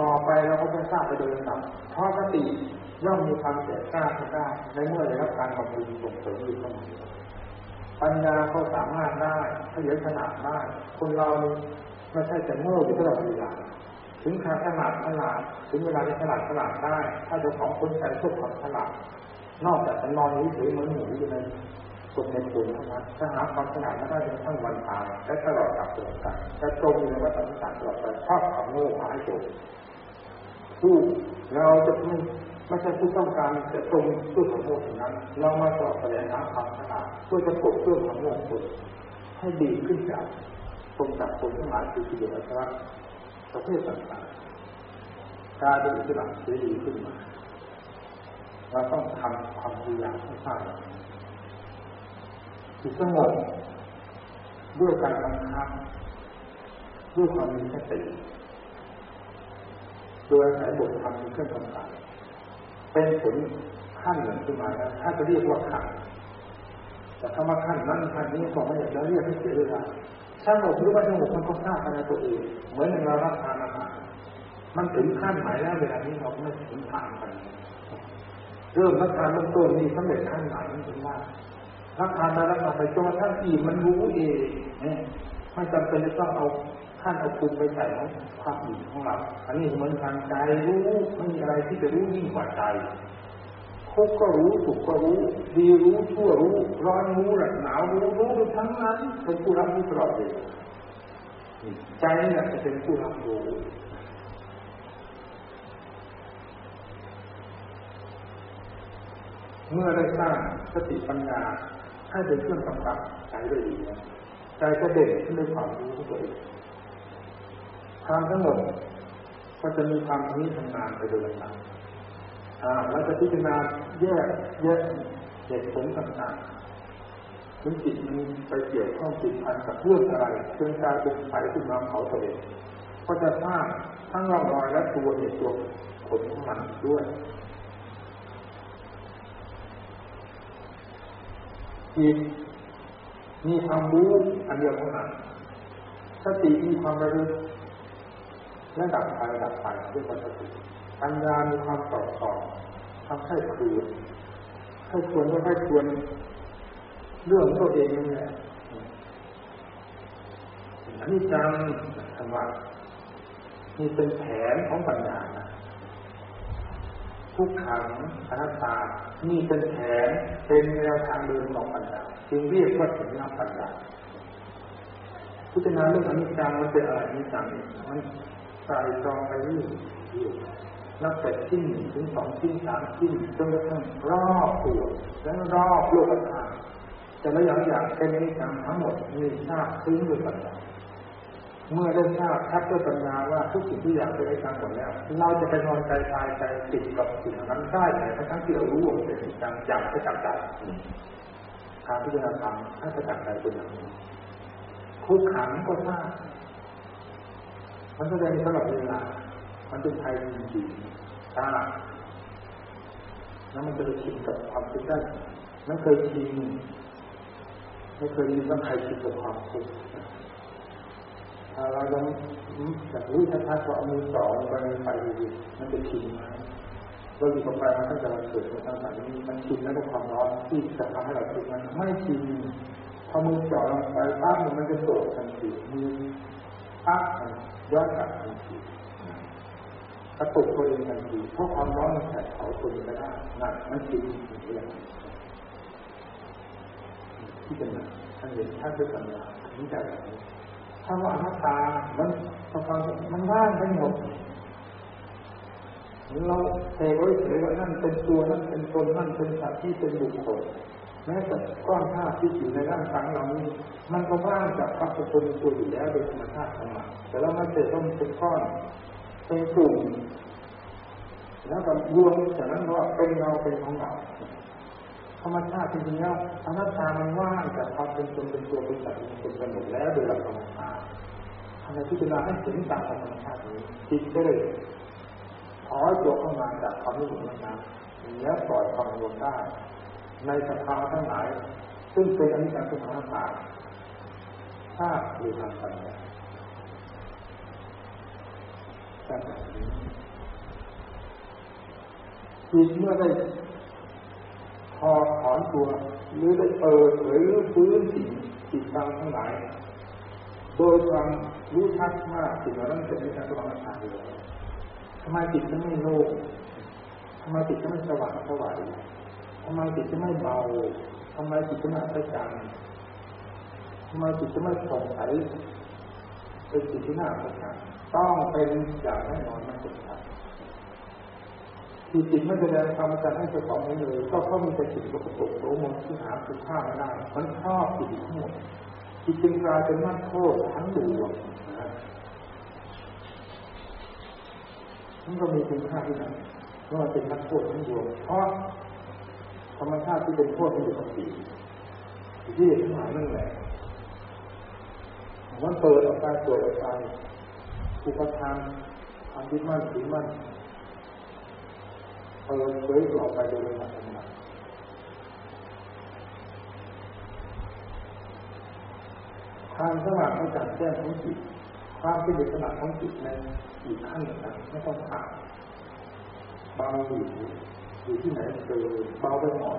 ต่อไปเราก็จะทราบไปโดยลำดับเพราะสติย่อมมีความแก่กล้าขึ้นได้ในเมื่อได้รับการบำรุงส่งเสริมอยู่เสมอ ปัญญาก็สามารถได้เฉลียวขนาดได้คนเราไม่ใช่จะโง่อยู่ตลอดเวลาถึงขาดขนาดขนาดถึงเวลาที่ขนาดขนาดได้ ถ้าเจ้าของคนใจทุกความขนาดนอกจากจะนอนเฉยเหมือนหมูอยู่ในกดในปูนเท่านั้นถ้าหาความขนาดไม่ได้จนทั้งวันตายและตลอดกับตลอดกาลจะจมอยู่ในวัฏจักรตลอดไปเพราะความโง่หายจมผู้เราจะไม่ ไม่ใช่ผู้ต้องการจะตรงด้วยความโง่ถึงนั้น เรามาสอบแสดงหาความขนาดเพื่อจะปลดเรื่องความโง่สุดให้ดีขึ้นจากตรงจากตรงทั้งหลายคือกิเลสอาสวะประเภทต่างๆกายเป็นอิสระเสรีขึ้นมาเราต้องทำความพยายามให้สร้างจิตสงบด้วยการบังคับด้วยความมีสติโดยอาศัยบทธรรมเป็นเครื่องกำกับ เป็นผลขั้นหนึ่งขึ้นมาแล้วถ้าจะเรียกว่าขั้นแต่คำว่าขั้นนั้นขั้นนี้ก็ไม่อยากจะเรียกให้เสียเวลาสงบหรือว่าสงบมันก็ทราบภายในตัวเองเหมือนเรารับทานอาหารมันถึงขั้นไหนแล้วเวลานี้เราไม่ถึงทานกันเริ่มรับทานเริ่มต้นนี่สำเร็จขั้นไหนมันถึงว่ารับทานแล้วรับทานไปจนกระทั่งอิ่มมันรู้เองไม่จำเป็นจะต้องเอา ขั้นเอาคุณไปใส่ของความอิ่มของเรา อันนี้เหมือนทางใจรู้ไม่มีอะไรที่จะรู้ยิ่งกว่าใจทุกก็รู้สุขก็รู้ ดีรู้ชั่วรู้ ร้อนรู้หนาวรู้รู้ทั้งนั้นเป็นผู้รับรู้ตลอดเลยใจนี่จะเป็นผู้รับรู้เมื่อได้สร้างสติปัญญาให้เป็นเครื่องกำกับใจได้ดีใจจะเด่นขึ้นด้วยความรู้ของตัวเอง ความสงบก็จะมีความนี้ทำงานไปโดยลำดับเราจะพิจารณาแยกแยกเหตุผลต่างๆถึงจิตมีไปเกี่ยวข้องจิตพันกับเรื่องอะไรจนกลายเป็นไฟขึ้นมาเผาตัวเองก็จะสร้างทั้งร่องรอยและตัวเหตุตัวผลของมันด้วยจิตมีความรู้อันเดียวเท่านั้นสติมีความระลึก และดับไปดับไปด้วยปัญญาปัญญามีความสอดส่องทำให้คืนให้ควรก็ให้ควรเรื่องตัวเองนี่แหละอันนี้จังธรรมะนี่เป็นแผนของปัญญาทุกขังอนัตตา นี่เป็นแผนเป็นแนวทางเดินของปัญญาจึงเรียกว่าสัญญาปัญญาพิจารณาเรื่องอนิจจังมันเป็นอะไรอนิจจังมัน ใส่จองไปเรื่นับแต่ชิ้นถึงสองชิ้นสามชิ้นจนกระทั่งรอบตัวและรอบโลกธาตุแต่ละอย่างอย่างเป็นนิสังทั้งหมดมีทราบซึ้งด้วยปัญญาเมื่อได้ทราบทัดด้วยปัญญาว่าทุกสิ่งทุกอย่างเป็นนิสังหมดแล้ว เราจะไปนอนใจตายใจติดกับสิ่งนั้นได้ไหมทั้งที่เรารู้ว่าเป็นนิสังจับไปจับใจทางพิจารณาธรรมถ้าจะจัดใจเป็นอย่างนี้ทุกขังก็ทราบ มันแสดงตลอดเวลา มันเป็นไทยจริงๆทราแล้วมันจะไปชินกับความคิดได้ไม่เคยชินไม่เคยมีว่าใครชินกับความทุกข์ถ้าเรายังอยากรู้ชัดๆว่าเอามือสองไปไปดูมันจะชินไหมเราอยู่กับไฟมันตั้งแต่เราเกิดมาตั้งแต่นี้มันชินแล้วกับความร้อนที่จะทำให้เราทุกข์มันไม่ชินพอมือจ่อลงไปปั๊บมันจะโดดทันทีมือ ปั๊บย้อนกลับทันทีกระตุกตัวเองทันทีเพราะความร้อนมันแผดเผาตัวเองไม่ได้นั่นมันชินอย่างนี้ที่เป็นท่านเห็นท่านด้วยปัญญาถึงใจแบบนี้ถ้าว่าอนัตตา มันความมันว่างไปหมดเราเทไว้เฉยว่านั่นเป็นตัวนั่นเป็นตนนั่นเป็นสัตว์ที่เป็นบุคคล แม้แต่ก้อนธาตุที่อยู่ในร่างกายเรานี้ มันก็ว่างจากพระเป็นตัวตัวอยู่แล้วโดยธรรมชาติของมันแต่เราไม่เจอต้องเป็นก้อนเป็นกลุ่มแล้วก็รวมจากนั้นว่าเป็นเราเป็นของเราธรรมชาติจริงๆแล้วอนัตตามันว่างจากความเป็นตนเป็นตัวเป็นสัตว์เป็นตนไปหมดแล้วโดยหลักธรรมชาติทำไมพิจารณาให้ถึงตามธรรมชาตินี้จิตก็เลยถอยตัวเข้ามาจากความไม่หลงนั้นแล้วปล่อยความรวมได้ ในสภาวะทั้งหลาย ซึ่งเป็นอนิจจังทุกขังตาถ้าหรือทางปัญญาแบบนี้จิตเมื่อได้พอถอนตัว หรือได้เปิดเผยหรือฟื้นสิ่งจิตตังทั้งหลาย โดยความรู้ชัดว่าสิ่งเหล่านั้นเป็นอนิจจังทุกขังตาเลยทำไมจิตจะไม่โล่งทำไมจิตจะไม่สว่างสวัย ทำไมจิตจะไม่เบาทำไมจิตจะไม่อัศจรรย์ทำไมจิตจะไม่ผ่องใสเป็นจิตที่น่าอัศจรรย์ต้องเป็นอย่างแน่นอนมันเป็นครับที่จิตไม่แสดงความจันให้เจ้าของนี้เลยก็เพราะมีแต่จิตกระตุกโลมนที่หาคุณค่าไม่ได้มันชอบจิตทั้งหมดจิตจึงกลายเป็นนักโทษทั้งดวงมันก็มีคุณค่าที่ไหนเพราะเป็นนักโทษทั้งดวงเพราะ ธรรมชาติที่เป็นโทษมันอยู่กับจิตที่ทั้งหลายนั่นแหละมันเปิดออกไปเปิดออกไปอุปทานความยึดมั่นถือมั่นเปิดเผยออกไปโดยลำดับลำดับความสว่างไม่จัดแจ้งของจิตความเป็นอิสระของจิตในอีกขั้นหนึ่งนะไม่ต้องถามบางอยู่ อยู่ที่ไหนเจอเบาไปหมด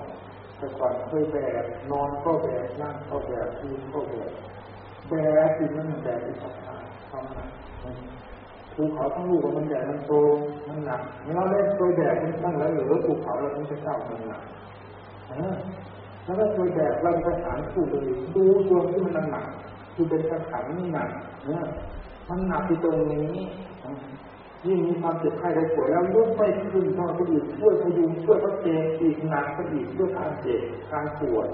แต่ก่อนเคยแบกนอนก็แบกนั่งก็แบกยืนก็แบกแบกจริงมันแบกอีกความหนักภูเขาทั้งลูกมันใหญ่มันโตมันหนักเราเล่นตัวแบกมันตั้งแล้วหรือภูเขาเราต้องจะเจ้ามันหนักแล้วก็ตัวแบกเราไปหาคู่เลยดูตัวที่มันหนักคือเป็นกระขันนี่หนักเนี่ยมันหนักที่ตรงนี้ ยิ่งมีความเจ็บไข้ได้ป่วยแล้วลุกไปขึ้นพอไปอีกช่วยพยุงช่วยพระเจอีกหนักก็อีกด้วยการเจ็บการปวด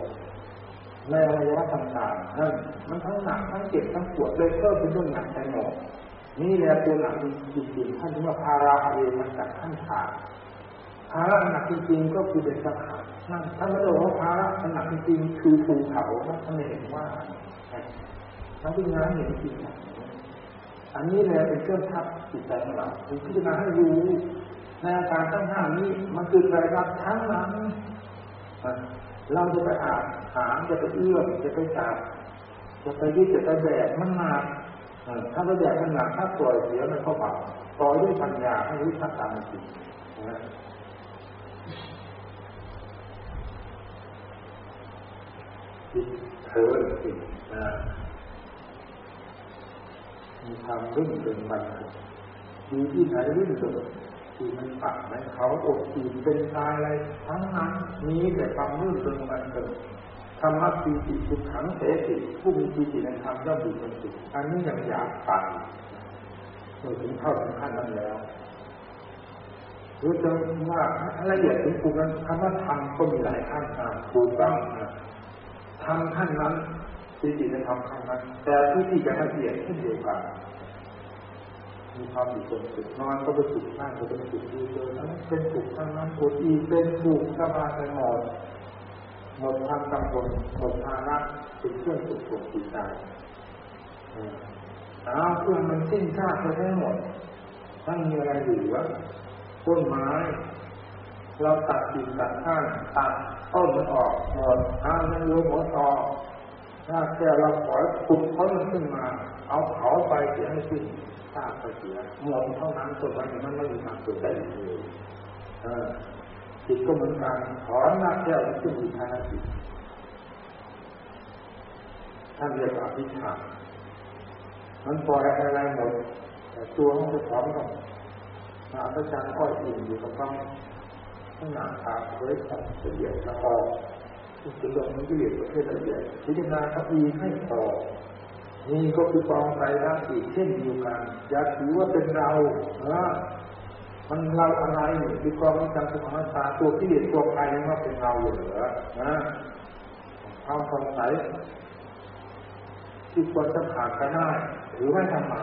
ในอวัยวะต่างๆนั่นมันทั้งหนักทั้งเจ็บทั้งปวดเลยเพิ่มเป็นเรื่องหนักใจหมดนี่แหละตัวหนักจริงๆท่านถึงว่าพาราเอมันจากขั้นขาดภาระหนักจริงๆก็คือเป็นสังขารนั่นท่านไม่ได้ว่าภาระหนักจริงๆคือภูเขาท่านเห็นว่าทั้งที่งานเห็นจริง อันนี้แหละเป็นเครื่องทับจิตใจของเราถึงพิจารณาให้รู้ในอาการทั้งห้านี้มันคืออะไรครับทั้งนั้นเราจะไปอาบหามจะไปเอื้อมจะไปจับจะไปยึดจะไปแบกมันหนักถ้าไปแบกมันหนักถ้าปล่อยเสียมันเข้าปากปล่อยด้วยปัญญาให้รู้ชัดตามจริงจิตเธอจิตนะ มีความรื่นเริงบันเทิงอยู่ที่ไหนรื่นเริงที่มันปักในเขาอกตีเป็นชายอะไรทั้งนั้นมีแต่ความรื่นเริงบันเทิงธรรมะปีติสุขขังเสติผู้มีปีติในธรรมย่อมมีเป็นสุขอันนี้ยังอยากไปเมื่อถึงเข้าถึงขั้นนั้นแล้วหรือจะว่าละเอียดถึงภูมินั้นคำว่าธรรมก็มีหลายขั้นถูกต้องทำขั้นนั้น ปีติในธรรมขั้นนั้นแต่ที่ที่จะละเอียดเช่นเดียวกันมีความมีความสุขนอนก็เป็นสุขนั่งก็เป็นสุขดูเจอนั้นเป็นสุขทั้งนั้นปวดอีเป็นสุขสบายไปหมดหมดความกังวลหมดภาระเป็นเครื่องสุขสุขจิตใจเอาเพื่อมันสิ้นชาติได้หมดทั้งมีอะไรเหลือต้นไม้เราตัดกิ่งตัดข้างตัดต้นมันออกหมดอ้าวมันรวมหมดออ ถ้าแค่เราขอขุดพ้นมันขึ้นมา เอาเผาไปเสียให้สิ้นชาติไปเสียหมดเท่านั้นต้นไม้มันไม่มีทางเกิดได้เลยจิตก็เหมือนกันถอนหน้าแก้วขึ้นอยู่ภายในจิตท่านเรียกว่าอภิชามันปล่อยอะไรหมด แต่ตัวมันจะถอนกันอาพระจันทร์อ้อยอิ่มอยู่กับความข้างหน้าขาเฮ้ยของละเอียดละออที่ จะลงมันละเอียดประเภทละเอียดพิจารณาครับมีให้พอนี่ก็คือกองใจร่างอีกเช่นเดียวกันอย่าถือว่าเป็นเราเนะมันเราอะไรคือกองนี้จำสุขภาตัวที่เด็ดตัวใครนี่ว่าเป็นเราเหรอนะความสงสัยที่ควรจะขาดไปได้หรือไม่ทำไม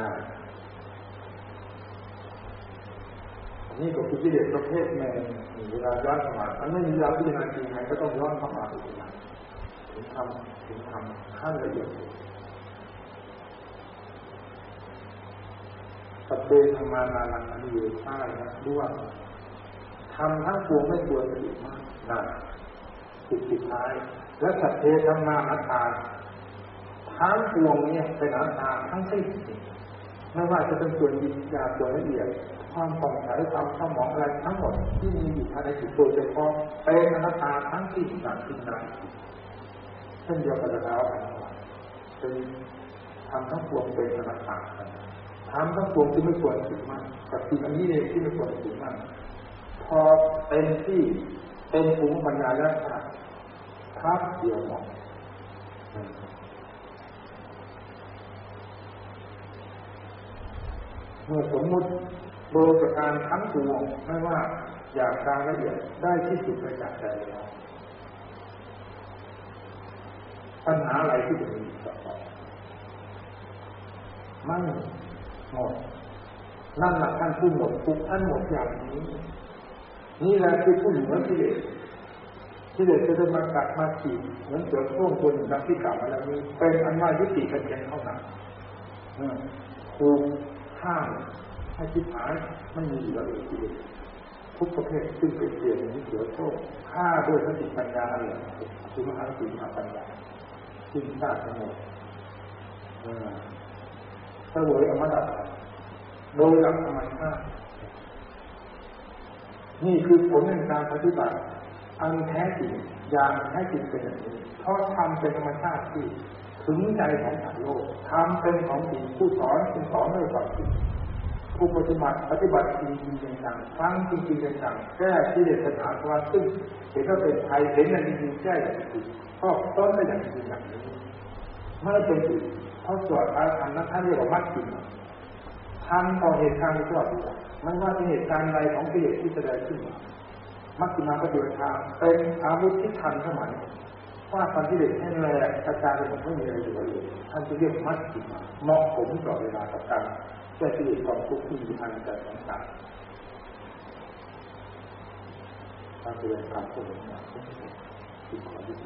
นะ นี่ก็คือกิเลสประเภทหนึ่งเวลาย้อนเข้ามาอันไม่มีเวลาพิจารณาจริงไงก็ต้องย้อนเข้ามาอีกนถึงทำถึงทำขั้นละเอียดสเปธรรมานานังนี้อยู่ใต้นะด้วยทำทั้งปวงไม่ควรจะอีกมากนะสุดสุดท้าย และสัพเพธรรมานัตตาทั้งปวงเนี่ยเป็นอัตาทั้งสิ้นไม่ว่าจะเป็นส่วนวิญญาณส่วนละเอียด ความผ่องใสความสมองอะไรทั้งหมดที่มีอยู่ภายในจิตตัวเฉพาะเป็นอนัตตาทั้งสิ้นสังสิ้นนั้นเช่นเดียวกับเราเป็นทำทั้งปวงเป็นอนัตตาทำทั้งปวงที่ไม่ควรถึงมันกับสิ่งอันนี้เองที่ไม่ควรถึงมันพอเป็นที่เป็นภูมิปัญญาแล้วครับเดียวหมดเมื่อสมมุติ โดยประการทั้งปวงไม่ว่าอยากการละเอียดได้ที่สุดไปจากใจเราปัญหาอะไรที่จะมีต่อไปไม่งหมดนั่นแหละท่านผู้หมดทุกท่านหมดอย่างนี้ นี่แหละคือผู้เหนือที่เด็กที่เด็กจะได้มากัดมาขีดเหมือนเสือโคร่งตัวหนึ่งที่กล่าวมาแล้วนี้เป็นอันว่ายุติกันเพียงเท่านั้นถูกข้าม ให้คิดหายไม่มีเหลือเลยทุกประเภทซึ่งเป็นเปลี่ยนนี้เสือโชคฆ่าด้วยสติปัญญาอะไรคือมหาสติมหาปัญญาซึ่งทราบทั้งหมดเสวยอมตะโดยหลักธรรมชาตินี่คือผลแห่งการปฏิบัติ อันแท้จริงอย่างแท้จริงเป็นอย่างนี้เพราะทำเป็นธรรมชาติที่ถึงใจของสัตว์โลกทำเป็นของจริงผู้สอนจึงสอนด้วยความจริง ผู้ปฏิบัติปฏิบัติจริงจริงจังฟังจริงจริงจังแก้ที่เด็ดสถานว่าซึ่งเห็นว่าเป็นไทยเห็นอย่างจริงแก้อย่างจริงก็ต้นได้อย่างจริงอย่างนี้ไม่เป็นอื่นเพราะสวดอาธรรมนั้นท่านเรียกว่ามัดจิตทำต่อเหตุการณ์ก็ดีไม่ว่าเป็นเหตุการณ์ใดของกิเลสที่แสดงขึ้นมามัดจิมาประโยชน์ทางเป็นอาวุธที่ทันสมัยว่าตอนที่เด็กให้แรงกระจายไปหมดไม่มีอะไรอยู่เลยท่านจะเรียกมัดจิมาเหมาะสมต่อเวลากับการ ก้กิเลสความทุกข์ที่มีภายในใจของสัตว์การแสดงการสนมาคือความที่ด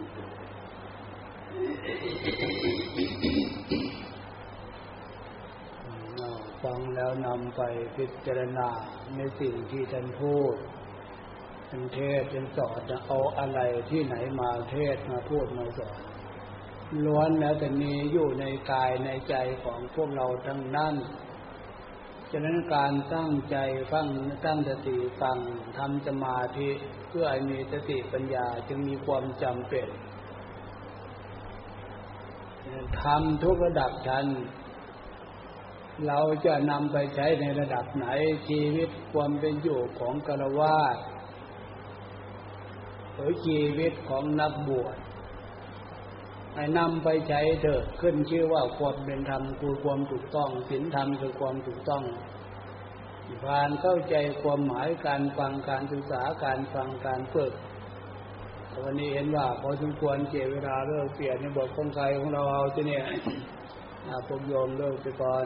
ฟังแล้วนำไปพิจารณาในสิ่งที่ท่านพูดเป็นเทศเป็นสอนเอาอะไรที่ไหนมาเทศมาพูดมาสอนล้วนแล้วแต่มีอยู่ในกายในใจของพวกเราทั้งนั้น ฉะนั้นการตั้งใจฟังตั้งสติฟังทำสมาธิเพื่อให้มีสติปัญญาจึงมีความจำเป็นทำทุกระดับชั้น เราจะนำไปใช้ในระดับไหนชีวิตความเป็นอยู่ของกรวาหรือชีวิตของนักบวช ให้นำไปใช้เถอะขึ้นชื่อว่าความเป็นธรรมคือความถูกต้องศีลธรรมคือความถูกต้องผ่านเข้าใจความหมายการฟังการศึกษาการฟังการฝึกวันนี้เห็นว่าพอสมควรเจเวลาเลิกเปลี่ยนในบทคงใครของเราเอาที่เนี่ยพวกโยมเลิกไปก่อน